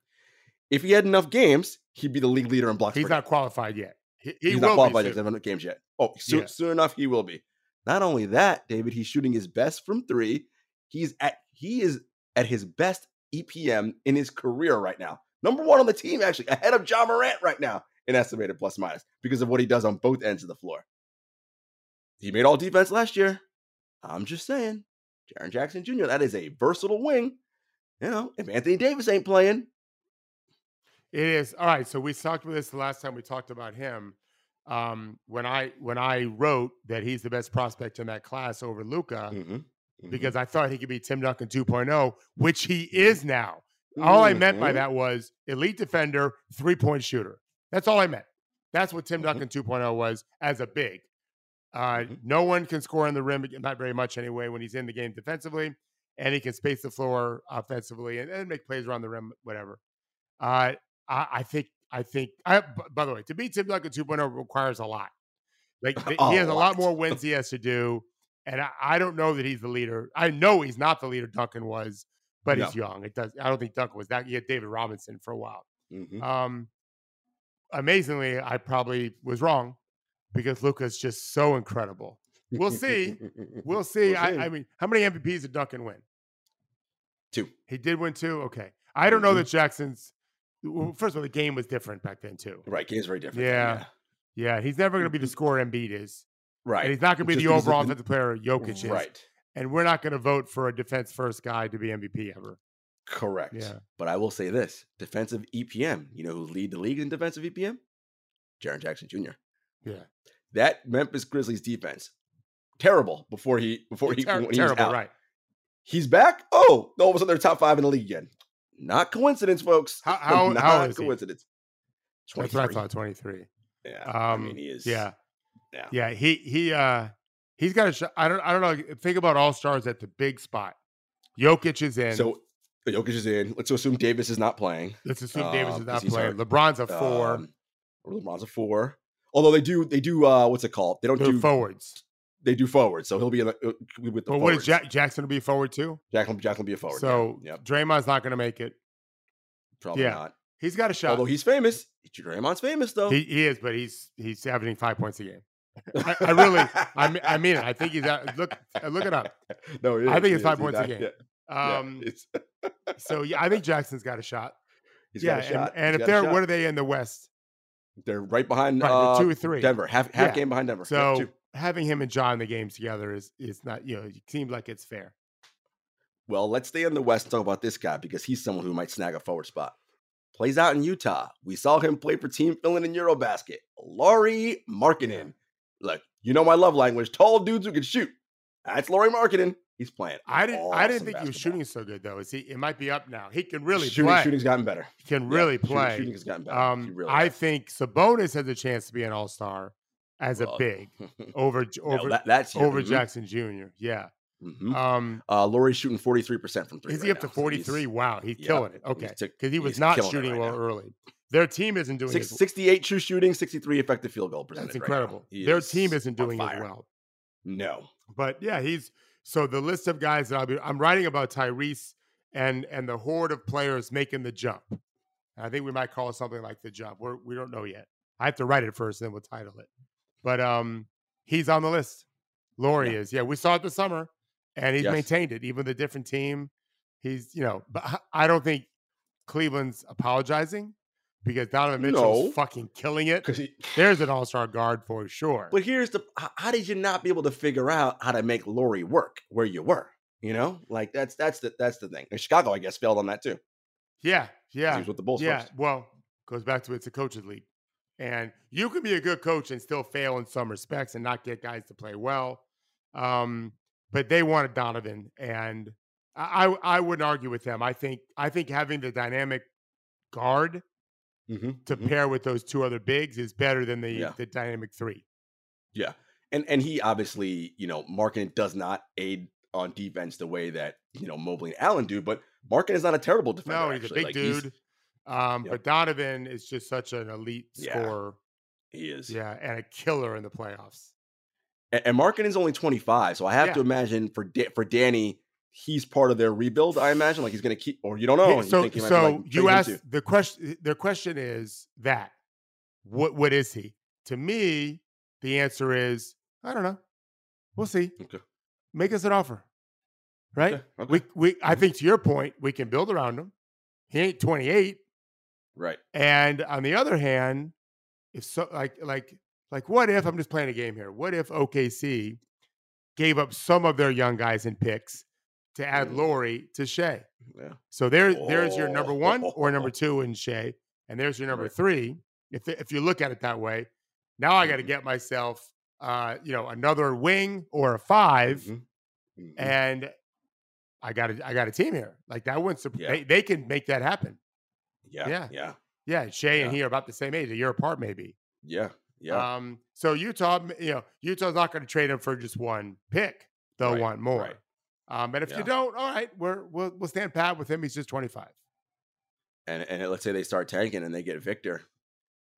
If he had enough games, he'd be the league leader in blocks. He's not game. qualified yet. He, he He's not qualified yet. hasn't games yet. Oh, soon, Yeah. soon enough he will be. Not only that, David, he's shooting his best from three. He's at he is at his best EPM in his career right now. Number one on the team, actually, ahead of Ja Morant right now in estimated plus minus because of what he does on both ends of the floor. He made all defense last year. I'm just saying, Jaren Jackson Jr. That is a versatile wing. You know, if Anthony Davis ain't playing, It is all right. So we talked about this the last time we talked about him. Um, when I when I wrote that he's the best prospect in that class over Luka, mhm, mhm, because I thought he could be Tim Duncan 2.0, which he is now. All I meant by that was elite defender, three point shooter. That's all I meant. That's what Tim Mhm. Duncan 2.0 was as a big. Uh, Mhm. No one can score on the rim, not very much anyway, when he's in the game defensively, and he can space the floor offensively and, and make plays around the rim, whatever. Uh, I, I think, I think. I, by the way, to beat Tim Duncan 2.0 requires a lot. Like he has a lot lot. more wins he has to do, and I, I don't know that he's the leader. I know he's not the leader Duncan was, but he's young. It does. I don't think Duncan was that. He had David Robinson for a while. Mhm. Um, amazingly, I probably was wrong because Luka's just so incredible. We'll see. We'll see. We'll I, see. I mean, how many MVPs did Duncan win? Two. He did win two. Okay, I don't know Mhm. that Jackson's. Well, first of all, the game was different back then too. Right, game's very different. Yeah. Yeah, he's never going to be the mm-hmm. scorer Embiid is, Right. and he's not going to be the overall offensive player Jokic is. Right. And we're not going to vote for a defense first guy to be MVP ever. Correct. Yeah. But I will say this defensive EPM, you know who lead the league in defensive EPM? Jaren Jackson Jr. Yeah, That Memphis Grizzlies defense, terrible before he before he Ter- when he was terrible, out. right? He's back. Oh, all of a sudden they're top five in the league again. Not coincidence, folks. How- how- Not how is he? coincidence. That's what I 23. thought. Twenty three. Yeah. I Um, mean, he is. Yeah, Yeah. yeah. He he. uh He's got a shot. I don't. I don't know. Think about all stars at the big spot. Jokic is in. So Jokic is in. Let's assume Davis is not playing. Let's assume Davis um, is not playing. hurt. LeBron's a four. Um, LeBron's a four. Although they do, they do. uh What's it called? They don't They're do. forwards. They do forward, so he'll be in the, uh, with the But what is. Jack, Jackson to be forward too? Jack, will- Jack will be a forward. so yeah. Yep, Draymond's not going to make it. probably yeah. not. He's got a shot. Although he's famous. Draymond's famous though. he, he is, but he's he's averaging five points a game. I, I really, I mean, I mean it. I think he's at, look look it up. no, I is, think it's five points a game. Yeah, yeah, Um, it's, so yeah, I think Jackson's got a shot. he's yeah, got a shot. and, and if they're what are they in the West? they're right behind Right, uh, two or three. Denver, half half Yeah. game behind Denver. So. Having him and John in the games together is is not you know it seems like it's fair. Well, let's stay in the West and talk about this guy because he's someone who might snag a forward spot. Plays out in Utah. We saw him play for Team Finland in Eurobasket. Lauri Markkanen. Look, you know my love language. Tall dudes who can shoot. That's Lauri Markkanen. He's playing. I didn't I didn't awesome think he was shooting so good though. Is he? It might be up now. He can really shooting, play. Shooting's gotten better. He can Yeah, really shooting- play. Shooting has gotten better. Um, really I has. think Sabonis has a chance to be an All Star as a big over no, over that, that's over mhm, Jackson Jr. Yeah. mhm. Um, Uh, Lauri's shooting 43% from three. is he right up to now, so 43? Wow, he's yeah, killing it. Okay, because he was not shooting right well now. early. Their team isn't doing Six, as 68 true shooting, 63 effective field goal percentage. That's incredible. He Their is team isn't doing as well. No. But yeah, he's so the list of guys that I'll be I'm writing about Tyrese and and the horde of players making the jump. And I think we might call it something like the jump. We're we don't know yet. I have to write it first, then we'll title it. But um he's on the list. Lauri Yeah. is. Yeah, we saw it this summer and he's Yes. maintained it. Even the different team. He's, you know, but I- don't think Cleveland's apologizing because Donovan Mitchell's No. fucking killing it. He, There's an all-star guard for sure. but here's the how did you not be able to figure out how to make Lauri work where you were? You know, like that's that's the that's the thing. And Chicago, I guess, failed on that too. yeah, He yeah. was with the Bulls Yeah, first. well, goes back to it's a coaches league, and you can be a good coach and still fail in some respects and not get guys to play well. Um, but they wanted Donovan, and I, I wouldn't argue with them. I think I think having the dynamic guard Mhm, to mhm. pair with those two other bigs is better than the Yeah. the dynamic three. Yeah, and and he obviously, you know, Markkanen does not aid on defense the way that you know Mobley and Allen do, but Markkanen is not a terrible defender. No, he's actually. a big Like, dude. Um, Yep. but Donovan is just such an elite Yeah. scorer. He is. Yeah, and a killer in the playoffs. And, and Markkanen is only 25, so I have to imagine for da- for Danny, he's part of their rebuild. I imagine, like he's going to keep, or you don't know. And you so think he might be, so like, you asked the question the question is that what what is he to me the answer is i don't know we'll see Okay. make us an offer right Okay, okay. we we i think to your point we can build around him he ain't 28 right. and on the other hand if so like like like what if i'm just playing a game here what if okc gave up some of their young guys in picks to add Mm. Lauri to Shai. Yeah. So there, there's your number one or number Oh. two in Shai, and there's your number Right. three. If if you look at it that way, now I got to Mhm. get myself, uh, you know, another wing or a 5 Mhm. Mhm. and I got a, I got a team here. Like that wouldn't surprise. Yeah. They, they can make that happen. Yeah. yeah. Yeah. Yeah, Shai and he are about the same age, a year apart, maybe. Yeah. Yeah. Um, so Utah, you know, Utah's not going to trade him for just one pick. They'll Right, want more. right. Um, and if Yeah. you don't, all right, we're we'll, we'll stand pat with him. He's just 25. and and let's say they start tanking and they get Victor,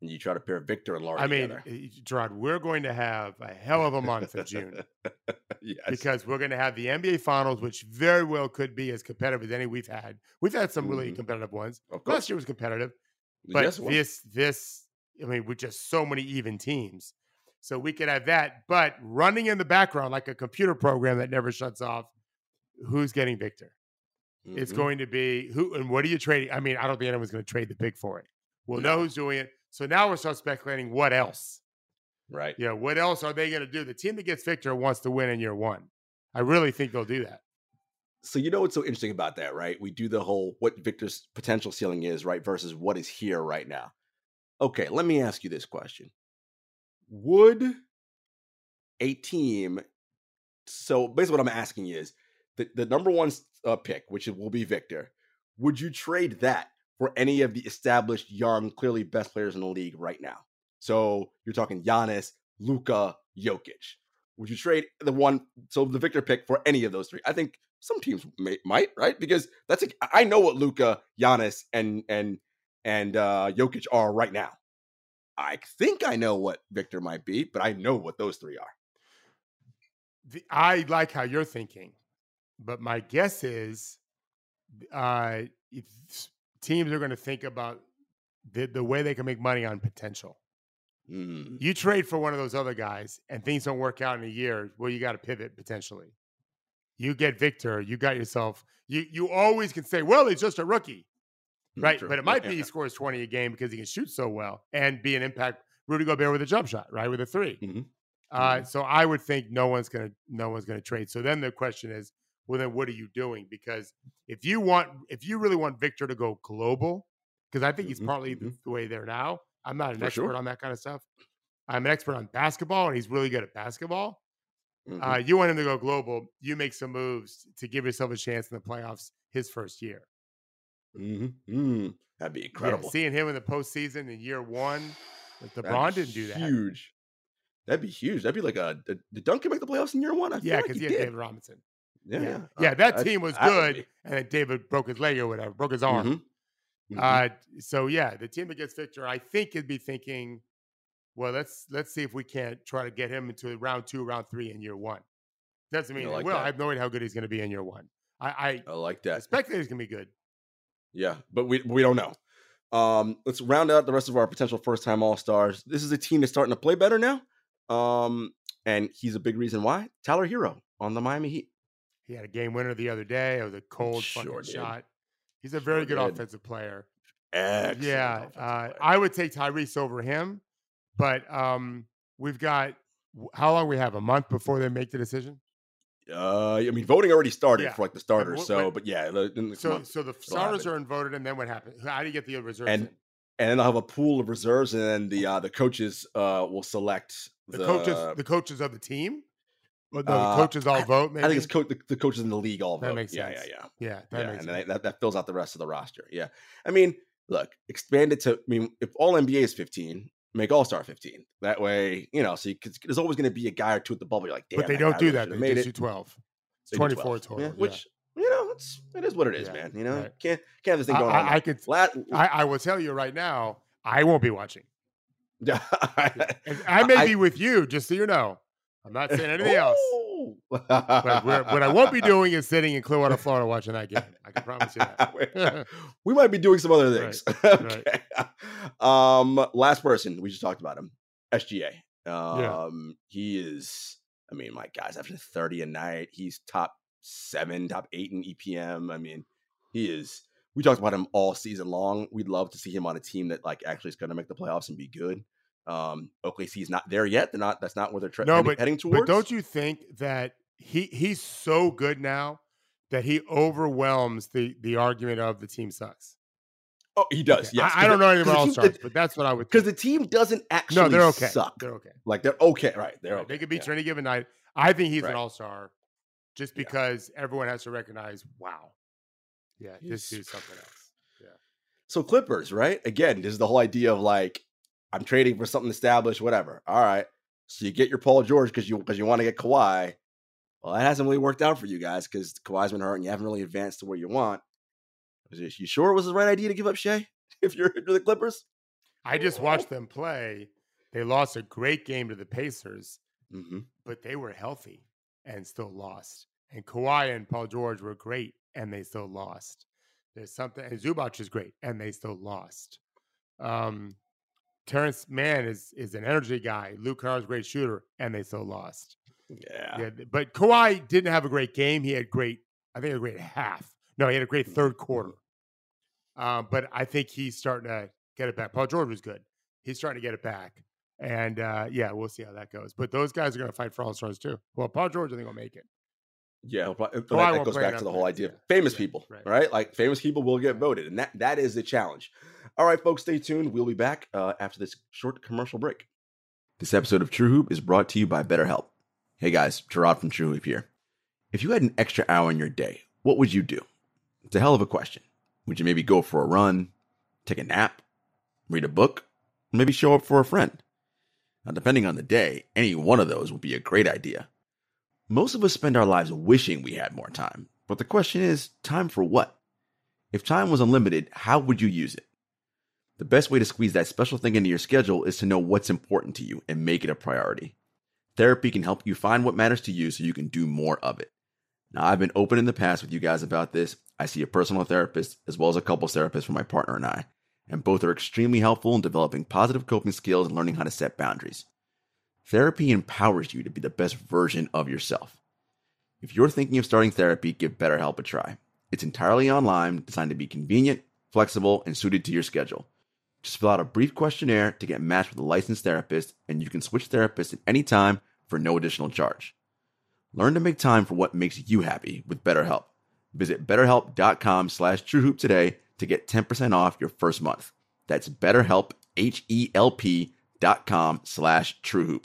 and you try to pair Victor and Lauri I mean, together. eh, Gerard, we're going to have a hell of a month in June yes. because we're going to have the NBA Finals, which very well could be as competitive as any we've had. We've had some really Mhm. competitive ones. Last year was competitive, but yes, this this I mean, with just so many even teams, so we could have that. But running in the background like a computer program that never shuts off, who's getting Victor? It's Mhm. going to be who and what are you trading? I mean, I don't think anyone's going to trade the pick for it. We'll know No. who's doing it. So now we're start speculating what else. right. You know, what else are they going to do? The team that gets Victor wants to win in year one. I really think they'll do that. So you know what's so interesting about that, right? We do the whole what Victor's potential ceiling is, right, versus what is here right now. Okay, let me ask you this question: Would a team? So basically, what I'm asking is the the number one uh, pick, which will be Victor. Would you trade that for any of the established, young, clearly best players in the league right now? So you're talking Giannis, Luka, Jokic. would you trade the one so the Victor pick for any of those three? I think some teams may, might, right? Because that's a, I know what Luka, Giannis, and and and uh Jokic are right now. I think I know what Victor might be, but I know what those three are. The, I like how you're thinking, but my guess is uh, teams are going to think about the, the way they can make money on potential. Mm. You trade for one of those other guys and things don't work out in a year, well, you got to pivot potentially. You get Victor, you got yourself. You you always can say, well, he's just a rookie, Mm, right? true. But it might Yeah, be he scores twenty a game because he can shoot so well and be an impact. Rudy Gobert with a jump shot, right, with a 3 Mhm. Uh, so I would think no one's gonna no one's gonna trade. So then the question is, well, then what are you doing? Because if you want, if you really want Victor to go global, because I think he's Mhm, partly the, the way there now. I'm not an For expert sure. on that kind of stuff. I'm an expert on basketball, and he's really good at basketball. Mhm. Uh, you want him to go global. You make some moves to give yourself a chance in the playoffs his first year. mm-hmm. Mm. That'd be incredible Yeah, seeing him in the postseason in year one, like LeBron didn't do that. Huge. That'd be huge. That'd be like a did Duncan make the playoffs in year one? I Yeah, like because he he had did. David Robinson. Yeah, yeah, yeah. That I- team was I good, be. and then David broke his leg or whatever, broke his arm. Mhm. Mhm. Uh, so yeah, the team that gets Victor, I think, he'd be thinking, well, let's let's see if we can't try to get him into round two, round three in year one. Doesn't mean I like that. I have no idea how good he's going to be in year one. I, I I like that. expect that he's going to be good. Yeah, but we we don't know. Um, let's round out the rest of our potential first time All Stars. This is a team that's starting to play better now. Um, and he's a big reason why. Tyler Herro on the Miami Heat. He had a game winner the other day. It was a cold Sure fucking did. shot. He's a very Sure good did. offensive player. Excellent yeah, offensive uh, player. I would take Tyrese over him, but um, we've got how long we have a month before they make the decision. Uh, I mean, voting already started Yeah. for like the starters. wh- So, when- but yeah, So, month. so the starters are voted, and then what happens? How do you get the reserves? And in? and then they'll have a pool of reserves, and then the uh, the coaches uh will select the, the, coaches, the coaches of the team. Or no, Uh, the coaches all vote. Maybe I think it's co- the, the coaches in the league all That vote. makes yeah, sense. yeah, yeah. yeah, that yeah, makes and sense. that, that fills out the rest of the roster. Yeah, I mean, look, expand it to. I mean, if all NBA is fifteen, make All Star fifteen. That way, you know, so you, 'cause there's always going to be a guy or two at the bubble. You're like, damn, but they don't do that. They made just it. do twelve. It's They do twenty 12. total. Yeah, yeah. which you know, it's it is what it is, Yeah, man. You know, right. can't can't have this thing I, on. I, I could. Lat- I, I will tell you right now. I won't be watching. Yeah. I may be with you, just so you know. I'm not saying anything else. But what I won't be doing is sitting in Clearwater, Florida, watching that game. I can promise you that. we might be doing some other things. right. okay. Um, last person we just talked about him, SGA. Um, he is. I mean, my guys, after thirty a night, he's top seven, top eight in EPM. I mean, he is. We talked about him all season long. We'd love to see him on a team that like actually is going to make the playoffs and be good. Um, OKC's not there yet. They're not. That's not where they're tra- No, heading, but- heading towards. But don't you think that he he's so good now that he overwhelms the the argument of the team sucks? Oh, he does. Okay. Yes, I, I don't know anything about all stars, but that's what I would. because the team doesn't actually No, they're okay. suck. They're okay. like they're okay, right? They're Right. okay. They could beat yeah. you any given night. I think he's Right. an all star, just Yeah. because everyone has to recognize. Wow, yeah, this He's- something else. Yeah. So Clippers, right? Again, this is the whole idea of like I'm trading for something established, whatever. All right. So you get your Paul George because you because you want to get Kawhi. Well, that hasn't really worked out for you guys because Kawhi's been hurt and you haven't really advanced to where you want. You sure it was the right idea to give up Shai if you're, if you're the Clippers? I just watched them play. They lost a great game to the Pacers, Mm-hmm. but they were healthy and still lost. And Kawhi and Paul George were great and they still lost. There's something, and Zubac is great and they still lost. Um, Terance Mann is is an energy guy. Luke Kennard's a great shooter and they still lost. Yeah. Yeah, but Kawhi didn't have a great game. He had great, I think, a great half. No, he had a great third quarter. Um, but I think he's starting to get it back. Paul George was good. He's starting to get it back. And uh, yeah, we'll see how that goes. But those guys are going to fight for all stars too. Well, Paul George, I think, will make it. Yeah, but that, goes back to the whole idea of yeah. famous Yeah, people, right. right. Like famous people will get voted, and that that is the challenge. All right, folks, stay tuned. We'll be back uh, after this short commercial break. This episode of True Hoop is brought to you by BetterHelp. Hey guys, Gerard from True Hoop here. If you had an extra hour in your day, what would you do? It's a hell of a question. Would you maybe go for a run, take a nap, read a book, maybe show up for a friend? Now, depending on the day, any one of those would be a great idea. Most of us spend our lives wishing we had more time, but the question is time for what? If time was unlimited, how would you use it? The best way to squeeze that special thing into your schedule is to know what's important to you and make it a priority. Therapy can help you find what matters to you so you can do more of it. Now, I've been open in the past with you guys about this. I see a personal therapist as well as a couples therapist for my partner and I, and both are extremely helpful in developing positive coping skills and learning how to set boundaries. Therapy empowers you to be the best version of yourself. If you're thinking of starting therapy, give BetterHelp a try. It's entirely online, designed to be convenient, flexible, and suited to your schedule. Just fill out a brief questionnaire to get matched with a licensed therapist, and you can switch therapists at any time for no additional charge. Learn to make time for what makes you happy with BetterHelp. Visit betterhelp.com slash truehoop today to get 10% off your first month. That's betterhelp, H-E-L-P dot com slash truehoop.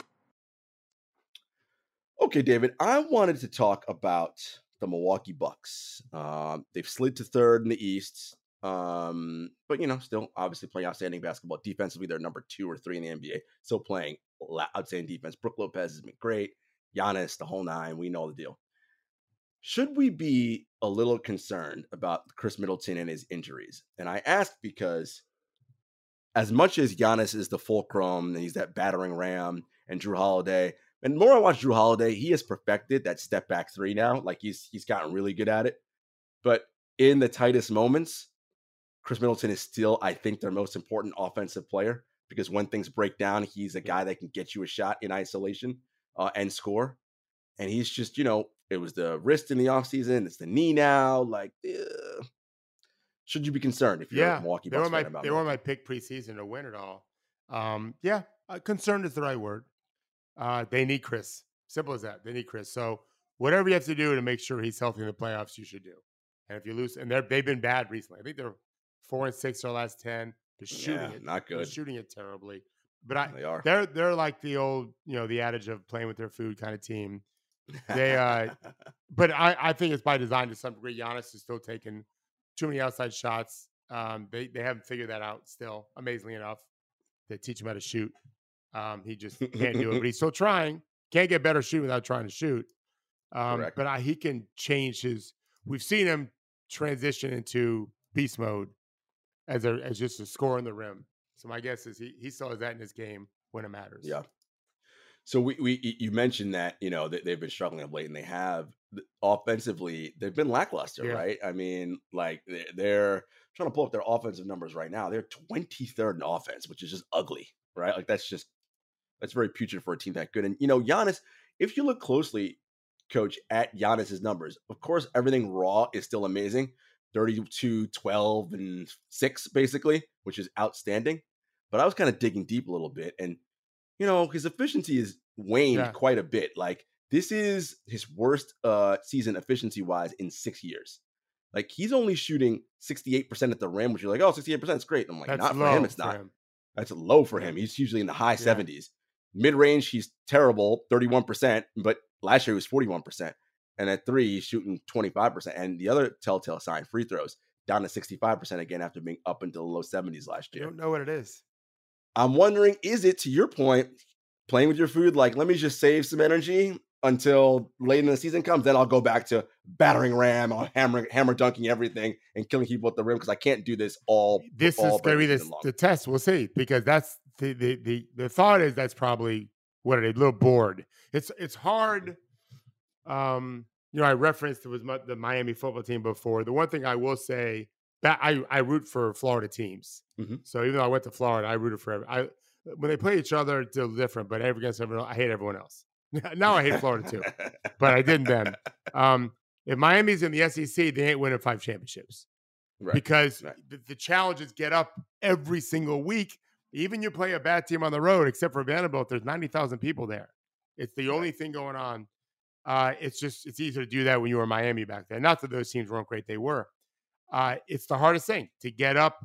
Okay, David, I wanted to talk about the Milwaukee Bucks. Um, they've slid to third in the East. Um, but you know, still obviously playing outstanding basketball. Defensively, they're number two or three in the NBA. Still playing outstanding defense. Brook Lopez has been great. Giannis, the whole nine. We know the deal. Should we be a little concerned about Khris Middleton and his injuries? And I ask because as much as Giannis is the fulcrum and he's that battering ram and Jrue Holiday, and more I watch Jrue Holiday, he has perfected that step back three now. Like he's he's gotten really good at it. But in the tightest moments, Khris Middleton is still, I think, their most important offensive player because when things break down, he's a guy that can get you a shot in isolation uh, and score. And he's just, you know, it was the wrist in the offseason, it's the knee now. Like, uh, should you be concerned if you're yeah, Milwaukee they were my they were my pick preseason to win it all. Um, yeah, uh, concerned is the right word. Uh, they need Khris. Simple as that. They need Khris. So whatever you have to do to make sure he's healthy in the playoffs, you should do. And if you lose, and they're they've been bad recently. I think they're four and six their last ten. They're shooting yeah, it, not good. They're shooting it terribly. But I, they are. They're they're like the old, you know, the adage of playing with their food kind of team. They, uh, but I, I think it's by design to some degree. Giannis is still taking too many outside shots. Um, they they haven't figured that out still. Amazingly enough, they teach him how to shoot. Um, he just can't do it, but he's still trying. Can't get better shooting without trying to shoot. Um, but I, he can change his. We've seen him transition into beast mode as a as just a score in the rim. So my guess is he he still has that in his game when it matters. Yeah. So we, we you mentioned that you know that they've been struggling of late, and they have offensively they've been lackluster, yeah. right? I mean, like they're trying to pull up their offensive numbers right now. They're 23rd in offense, which is just ugly, right? Like that's just that's very putrid for a team that good. And you know, Giannis, if you look closely, coach, at Giannis's numbers, of course, everything raw is still amazing. 32, 12, and 6, basically, which is outstanding. But I was kind of digging deep a little bit, and you know, his efficiency is waned yeah. quite a bit. Like this is his worst uh season efficiency wise in six years. Like he's only shooting 68% at the rim, which you're like, oh, 68% is great. I'm like, That's not for him, it's not. Him. That's low for him. He's usually in the high yeah. 70s. Mid range, he's terrible, 31%, but last year he was 41%. And at three, he's shooting 25%. And the other telltale sign, free throws, down to 65% again after being up into the low 70s last year. You don't know what it is. I'm wondering, is it to your point, playing with your food, like, let me just save some energy until late in the season comes, then I'll go back to battering ram, or hammer, hammer dunking everything and killing people at the rim because I can't do this all. This all is going to be this, the test. We'll see because that's the, the the the thought is that's probably what a little bored. It's it's hard um, you know, I referenced it was the Miami football team before. The one thing I will say that I, I root for Florida teams. Mm-hmm. So even though I went to Florida, I rooted for every, I when they play each other, it's a little different. But every against everyone, I hate everyone else. now I hate Florida too, but I didn't then. Um, if Miami's in the SEC, they ain't winning five championships right. because right. The, the challenges get up every single week. Even you play a bad team on the road, except for Vanderbilt, there's ninety thousand people there. It's the only thing going on uh, it's just it's easier to do that when you were in Miami back then. Not that those teams weren't great; they were. Uh, it's the hardest thing to get up.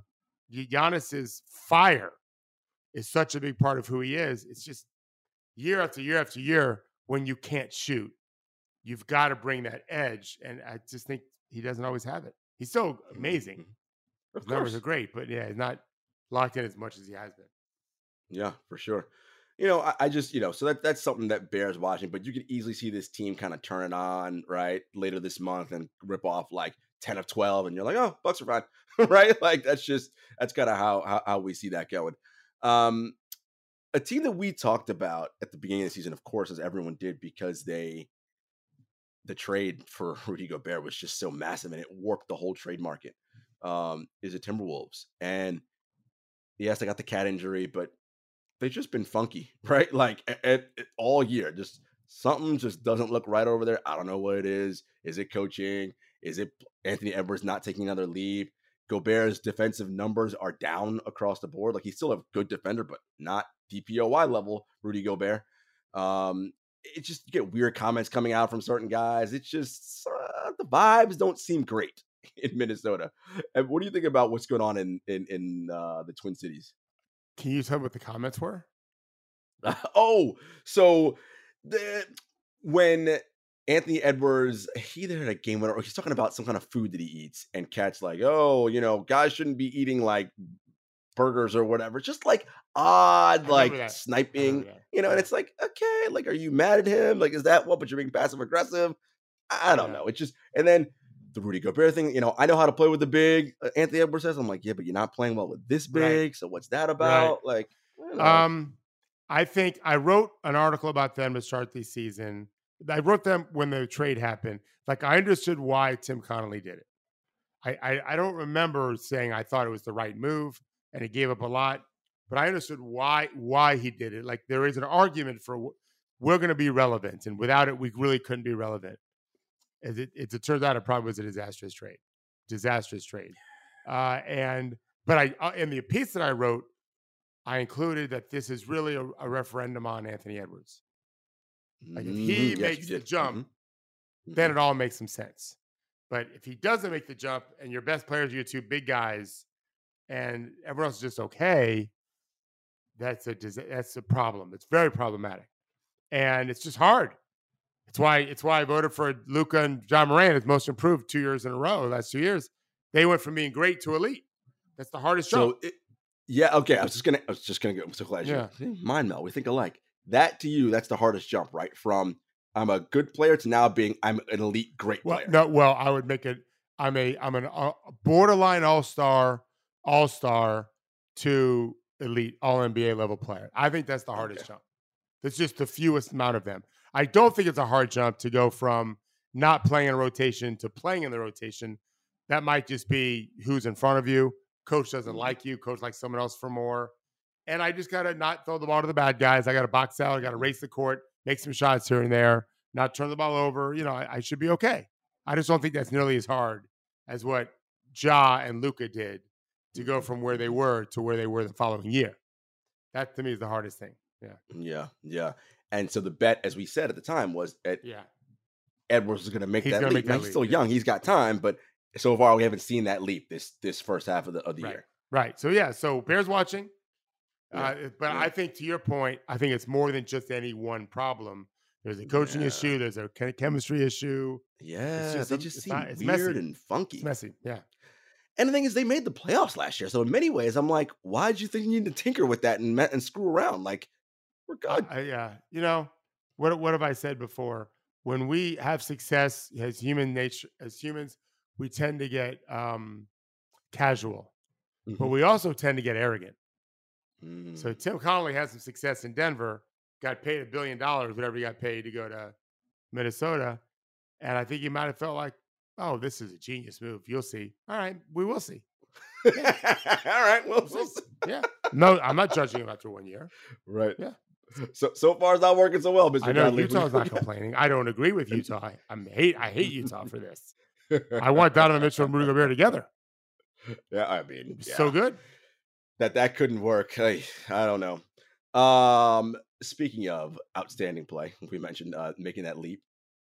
Giannis's fire is such a big part of who he is. It's just year after year after year when you can't shoot, you've got to bring that edge, and I just think he doesn't always have it. He's so amazing. Mm-hmm. Of His numbers are great, but yeah, he's not locked in as much as he has been. Yeah, for sure you know, I, I, just, you know, so that that's something that bears watching, but you could easily see this team kind of turn it on, right, later this month and rip off like 10 of 12, and you're like, oh, Bucks are fine, right? Like that's just that's kind of how, how how we see that going. Um a team that we talked about at the beginning of the season, of course, as everyone did, because they the trade for Rudy Gobert was just so massive and it warped the whole trade market. Um, is the Timberwolves. And yes, they got the KAT injury, but they've just been funky, right? Like at, at, all year, just something just doesn't look right over there. I don't know what it is. Is it coaching? Is it Anthony Edwards not taking another leave? Gobert's defensive numbers are down across the board. Like he's still a good defender, but not DPOY level Rudy Gobert. Um, it just you get weird comments coming out from certain guys. It's just uh, the vibes don't seem great in Minnesota. And what do you think about what's going on in in in uh, the Twin Cities? Can you tell what the comments were? oh, so the when Anthony Edwards, he either had a game winner or he's talking about some kind of food that he eats, and KAT's like, oh, you know, guys shouldn't be eating like burgers or whatever. Just like odd, like sniping, you know. And it's like, okay, like, are you mad at him? Like, is that what? But you're being passive aggressive. I don't know. It's just, and then the Rudy Gobert thing. You know, I know how to play with the big. Uh, Anthony Edwards says, I'm like, yeah, but you're not playing well with this big. Right. So what's that about? Right. Like, you know. um, I think I wrote an article about them to start the season. I wrote them when the trade happened. Like I understood why Tim Connolly did it. I, I, I don't remember saying I thought it was the right move and he gave up a lot, but I understood why why he did it. Like there is an argument for we're going to be relevant, and without it, we really couldn't be relevant. As it, it, it turns out, it probably was a disastrous trade, disastrous trade. Uh, and but I uh, in the piece that I wrote, I included that this is really a, a referendum on Anthony Edwards. Like if he mm-hmm. makes yes, the jump, mm-hmm. then mm-hmm. it all makes some sense. But if he doesn't make the jump, and your best players are your two big guys, and everyone else is just okay, that's a that's a problem. It's very problematic, and it's just hard. It's why it's why I voted for Luka and Ja Morant as most improved two years in a row. The last two years, they went from being great to elite. That's the hardest so It, yeah. Okay. I was just gonna. I was just gonna go. I'm so glad you. Mind meld. We think alike. That to you, that's the hardest jump, right? From I'm a good player to now being I'm an elite great well, player. No, well, I would make it. I'm a I'm an uh, borderline all star, all star to elite all NBA level player. I think that's the hardest okay. jump. That's just the fewest amount of them. I don't think it's a hard jump to go from not playing in a rotation to playing in the rotation. That might just be who's in front of you. Coach doesn't mm-hmm. like you. Coach likes someone else for more. And I just got to not throw the ball to the bad guys. I got to box out. I got to race the court, make some shots here and there, not turn the ball over. You know, I, I should be okay. I just don't think that's nearly as hard as what Ja and Luka did to go from where they were to where they were the following year. That to me is the hardest thing. Yeah. Yeah. Yeah. And so the bet, as we said at the time, was that yeah. Edwards was going to make he's that leap. Make that now, leap, he's still yeah. young; he's got time, but so far we haven't seen that leap this this first half of the of the right. year. Right. So yeah. So Bears watching, yeah. uh, but I think to your point, I think it's more than just any one problem. There's a coaching issue. There's a chemistry issue. Yeah, it's just, they just seem not, weird messy. and funky. It's messy. Yeah. And the thing is, they made the playoffs last year. So in many ways, I'm like, why did you think you need to tinker with that and and screw around? Like, we're good. Uh, yeah, you know what? What have I said before? When we have success as human nature, as humans, we tend to get um, casual, mm-hmm. but we also tend to get arrogant. Mm-hmm. So mm. Tim Connolly had some success in Denver, got paid a billion dollars, whatever he got paid to go to Minnesota, and I think he might have felt like, oh, this is a genius move. You'll see. All right, we will see. Yeah. All right, we'll, we'll see. Yeah. No, I'm not judging him after one year. Right. Yeah. So so far it's not working so well, Mr. I know Utah's not complaining. I don't agree with Utah. I, I'm hate I hate Utah for this. I want Donovan Mitchell and Rudy Gobert together. Yeah, I mean, yeah. so good that that couldn't work. I, I don't know. Um, speaking of outstanding play, we mentioned uh, making that leap.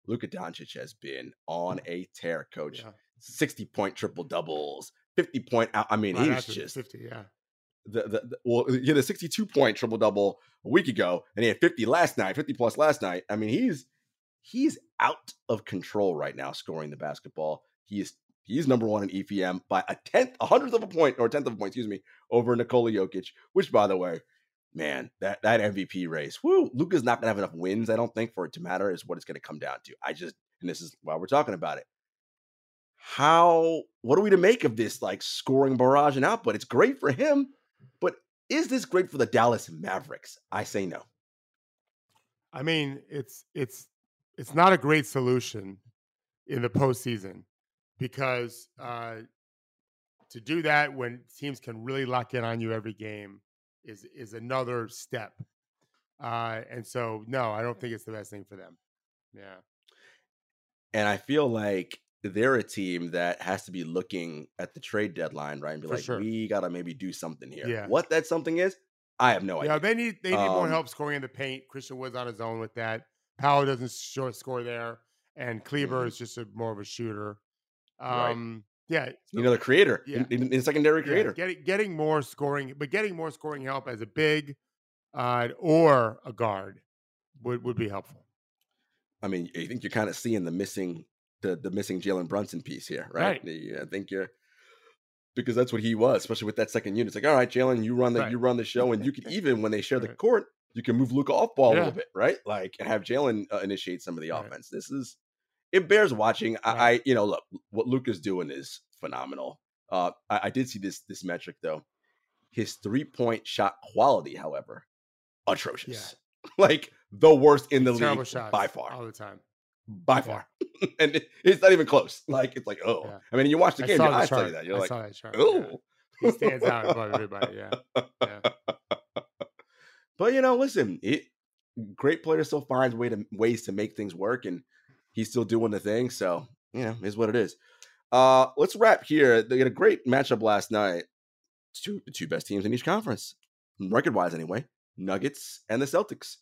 Luka Doncic has been on a tear, coach. Yeah. 60 point triple doubles, 50 point out. I mean, right he's just 50, yeah. The, the, well, he had a 62 point triple double a week ago, and he had 50 last night, 50 plus last night. I mean, he's he's out of control right now scoring the basketball. He is he's number one in EPM by a tenth, a hundredth of a point, or a tenth of a point, excuse me, over Nikola Jokic, which by the way, man, that that MVP race, whoo, Luka's not gonna have enough wins, I don't think, for it to matter. Is what it's gonna come down to. I just, and this is why we're talking about it. How, what are we to make of this like scoring barrage and output? It's great for him, is this great for the Dallas Mavericks? I say no. I mean, it's it's it's not a great solution in the postseason because uh, to do that when teams can really lock in on you every game is is another step. Uh, and so, no, I don't think it's the best thing for them. Yeah. And I feel like they're a team that has to be looking at the trade deadline, right? And be For like, sure. we gotta maybe do something here. Yeah. What that something is, I have no Yeah, idea. they need they need more Um, help scoring in the paint. Christian Wood's on his own with that. Powell doesn't short score there, and Kleber Mhm. is just a more of a shooter. Right. Um, yeah, You know, the creator, Yeah. in, in, secondary yeah, creator. getting getting more scoring, but getting more scoring help as a big uh, or a guard would would be helpful. I mean, I think you're kind of seeing the missing the the missing Jalen Brunson piece here, right? Right. I think you're because that's what he was, especially with that second unit. It's like, all right, Jalen, you run the Right. you run the show, and you could even when they share the court, you can move Luka off ball a little bit, right? Like and have Jalen uh, initiate some of the Right. offense. This is it bears watching. I. I you know look what Luka's doing is phenomenal. Uh, I, I did see this this metric though. His three point shot quality, however, atrocious. like the worst in the Terrible league shots by far all the time. By Yeah. far. and it- it's not even close. Like it's like, oh, Yeah. I mean, you watch the I game, your eyes tell you that. You're I like, saw that chart. yeah. oh, He stands out above everybody. Yeah, yeah. But you know, listen, it great player still finds way to ways to make things work, and he's still doing the thing. So you know, is what it is. Uh, let's wrap here. They had a great matchup last night. Two the two best teams in each conference, record wise anyway. Nuggets and the Celtics.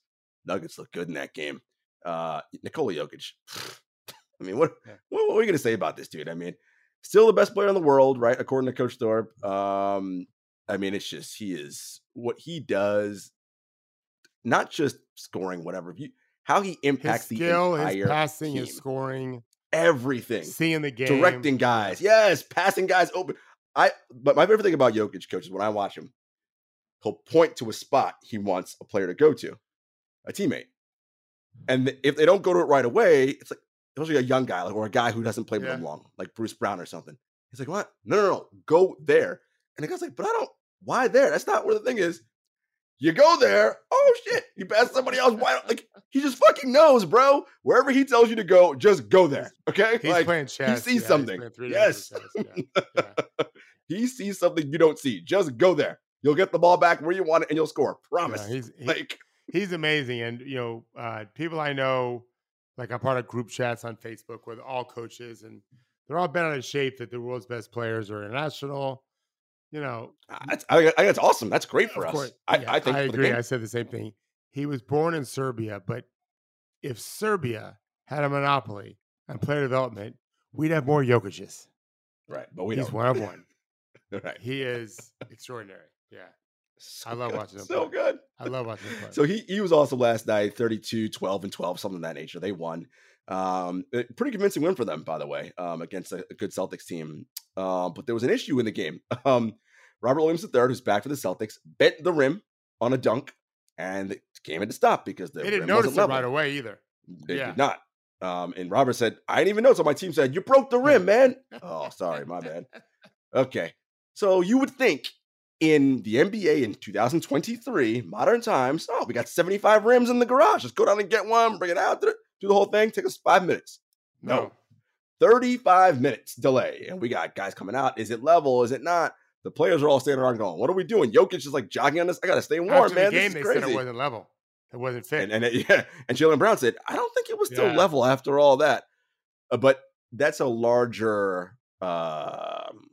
Nuggets look good in that game. Uh, Nikola Jokic. I mean, what, Yeah. what what are we gonna say about this dude? I mean, still the best player in the world, right? According to Coach Thorpe. Um, I mean, it's just he is what he does. Not just scoring, whatever. You, how he His impacts the skill, entire his passing, team. his scoring, everything seeing the game, directing guys. Yes, passing guys open. I but my favorite thing about Jokic, coach, is when I watch him, he'll point to a spot he wants a player to go to, a teammate. And if they don't go to it right away, it's like especially a young guy like, or a guy who doesn't play with Yeah. long, like Bruce Brown or something. He's like, "What? No, no, no, go there." And the guy's like, "But I don't. Why there? That's not where the thing is." You go there. Oh shit! You pass somebody else. Why? don't- Like he just fucking knows, bro. Wherever he tells you to go, just go there. Okay? He's like, playing chess. He sees yeah, something. Yes. chess, Yeah. he sees something you don't see. Just go there. You'll get the ball back where you want it and you'll score. Promise. He- like he's amazing, and you know, uh, people I know, like I'm part of group chats on Facebook with all coaches, and they're all bent out of shape that the world's best players are international. You know, that's, I, I that's awesome. That's great for us. course, I, yeah, I think I agree. I said the same thing. He was born in Serbia, but if Serbia had a monopoly on player development, we'd have more Jokic's. right, but we He's don't. one of one. right. He is extraordinary. Yeah, So I love good. watching him So play. good. I love watching him play. So he he was also last night 32, 12, and 12, something of that nature. They won. Um, pretty convincing win for them, by the way, um, against a, a good Celtics team. Uh, but there was an issue in the game. Um, Robert Williams III, who's back for the Celtics, bent the rim on a dunk, and the game had to stop because the they didn't notice wasn't it level. right away either. They Yeah. did not. Um, and Robert said, I didn't even know. So my team said, You broke the rim, man. oh, sorry, my bad. Okay. So you would think in the NBA in 2023, modern times, oh, we got 75 rims in the garage. Just go down and get one, bring it out, do the whole thing, take us five minutes. No. 35 minutes delay. And we got guys coming out. Is it level? Is it not? The players are all standing around going, What are we doing? Jokic is like jogging on this. I got to stay warm, After man. the game, this they is said it wasn't level. It wasn't fit. And, and it- yeah, and Jaylen Brown said, I don't think it was still Yeah. level after all that. Uh, but that's a larger um,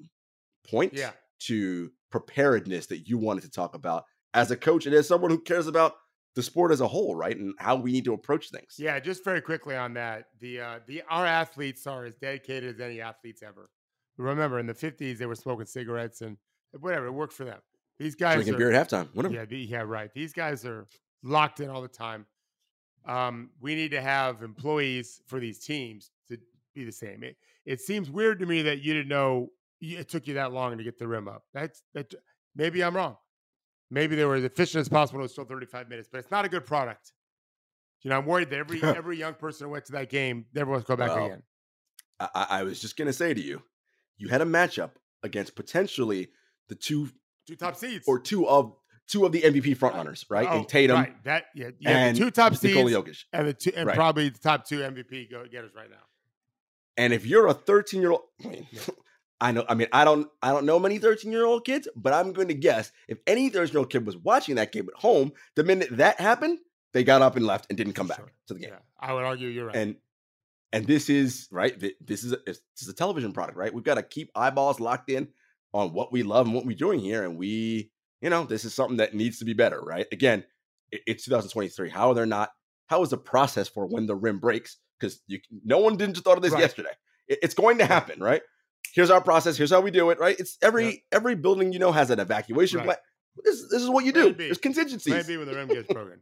point yeah, to preparedness that you wanted to talk about as a coach and as someone who cares about the sport as a whole, right? And how we need to approach things. yeah. Just very quickly on that, the uh, the our athletes are as dedicated as any athletes ever. Remember, in the '50s, they were smoking cigarettes and whatever. It worked for them. These guys Drinking are, beer at halftime, whatever. Yeah, yeah, right. These guys are locked in all the time. Um, we need to have employees for these teams to be the same. It, it seems weird to me that you didn't know it took you that long to get the rim up. That's that. Maybe I'm wrong, maybe they were as efficient as possible. It was still 35 minutes, but it's not a good product. You know, I'm worried that every every young person who went to that game never wants to go back well, again. I, I was just gonna say to you, you had a matchup against potentially the two two top seeds or two of two of the MVP frontrunners, right? Oh, and Tatum, right. That yeah, yeah and two top seeds, Jokic. and the two, and right. probably the top two MVP go getters right now. And if you're a 13 year old, I, mean, I know, I mean, I don't, I don't know many 13 year old kids, but I'm going to guess if any 13 year old kid was watching that game at home, the minute that happened, they got up and left and didn't come back sure. to the game. Yeah, I would argue you're right. And and this is right. This is a, this is a television product, right? We've got to keep eyeballs locked in on what we love and what we're doing here, and we, you know, this is something that needs to be better, right? Again, it's 2023. How are they not? How is the process for when the rim breaks? Because you, no one didn't just thought of this right. yesterday. it's going to happen, right? Here's our process. Here's how we do it, right? It's every yeah. every building you know has an evacuation right. plan. This, this is what you do. There's contingencies. Maybe when the gets broken.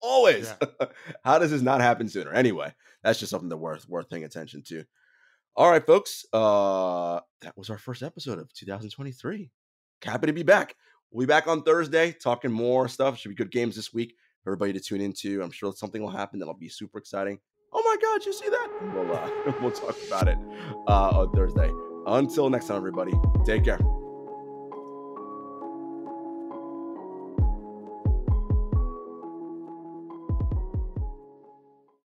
Always. Yeah. How does this not happen sooner? Anyway, that's just something that worth worth paying attention to. All right, folks. Uh that was our first episode of 2023. Happy to be back. We'll be back on Thursday talking more stuff. Should be good games this week for everybody to tune into. I'm sure something will happen that'll be super exciting. Oh my God, you see that? We'll uh, we'll talk about it uh, on Thursday. Until next time, everybody. Take care.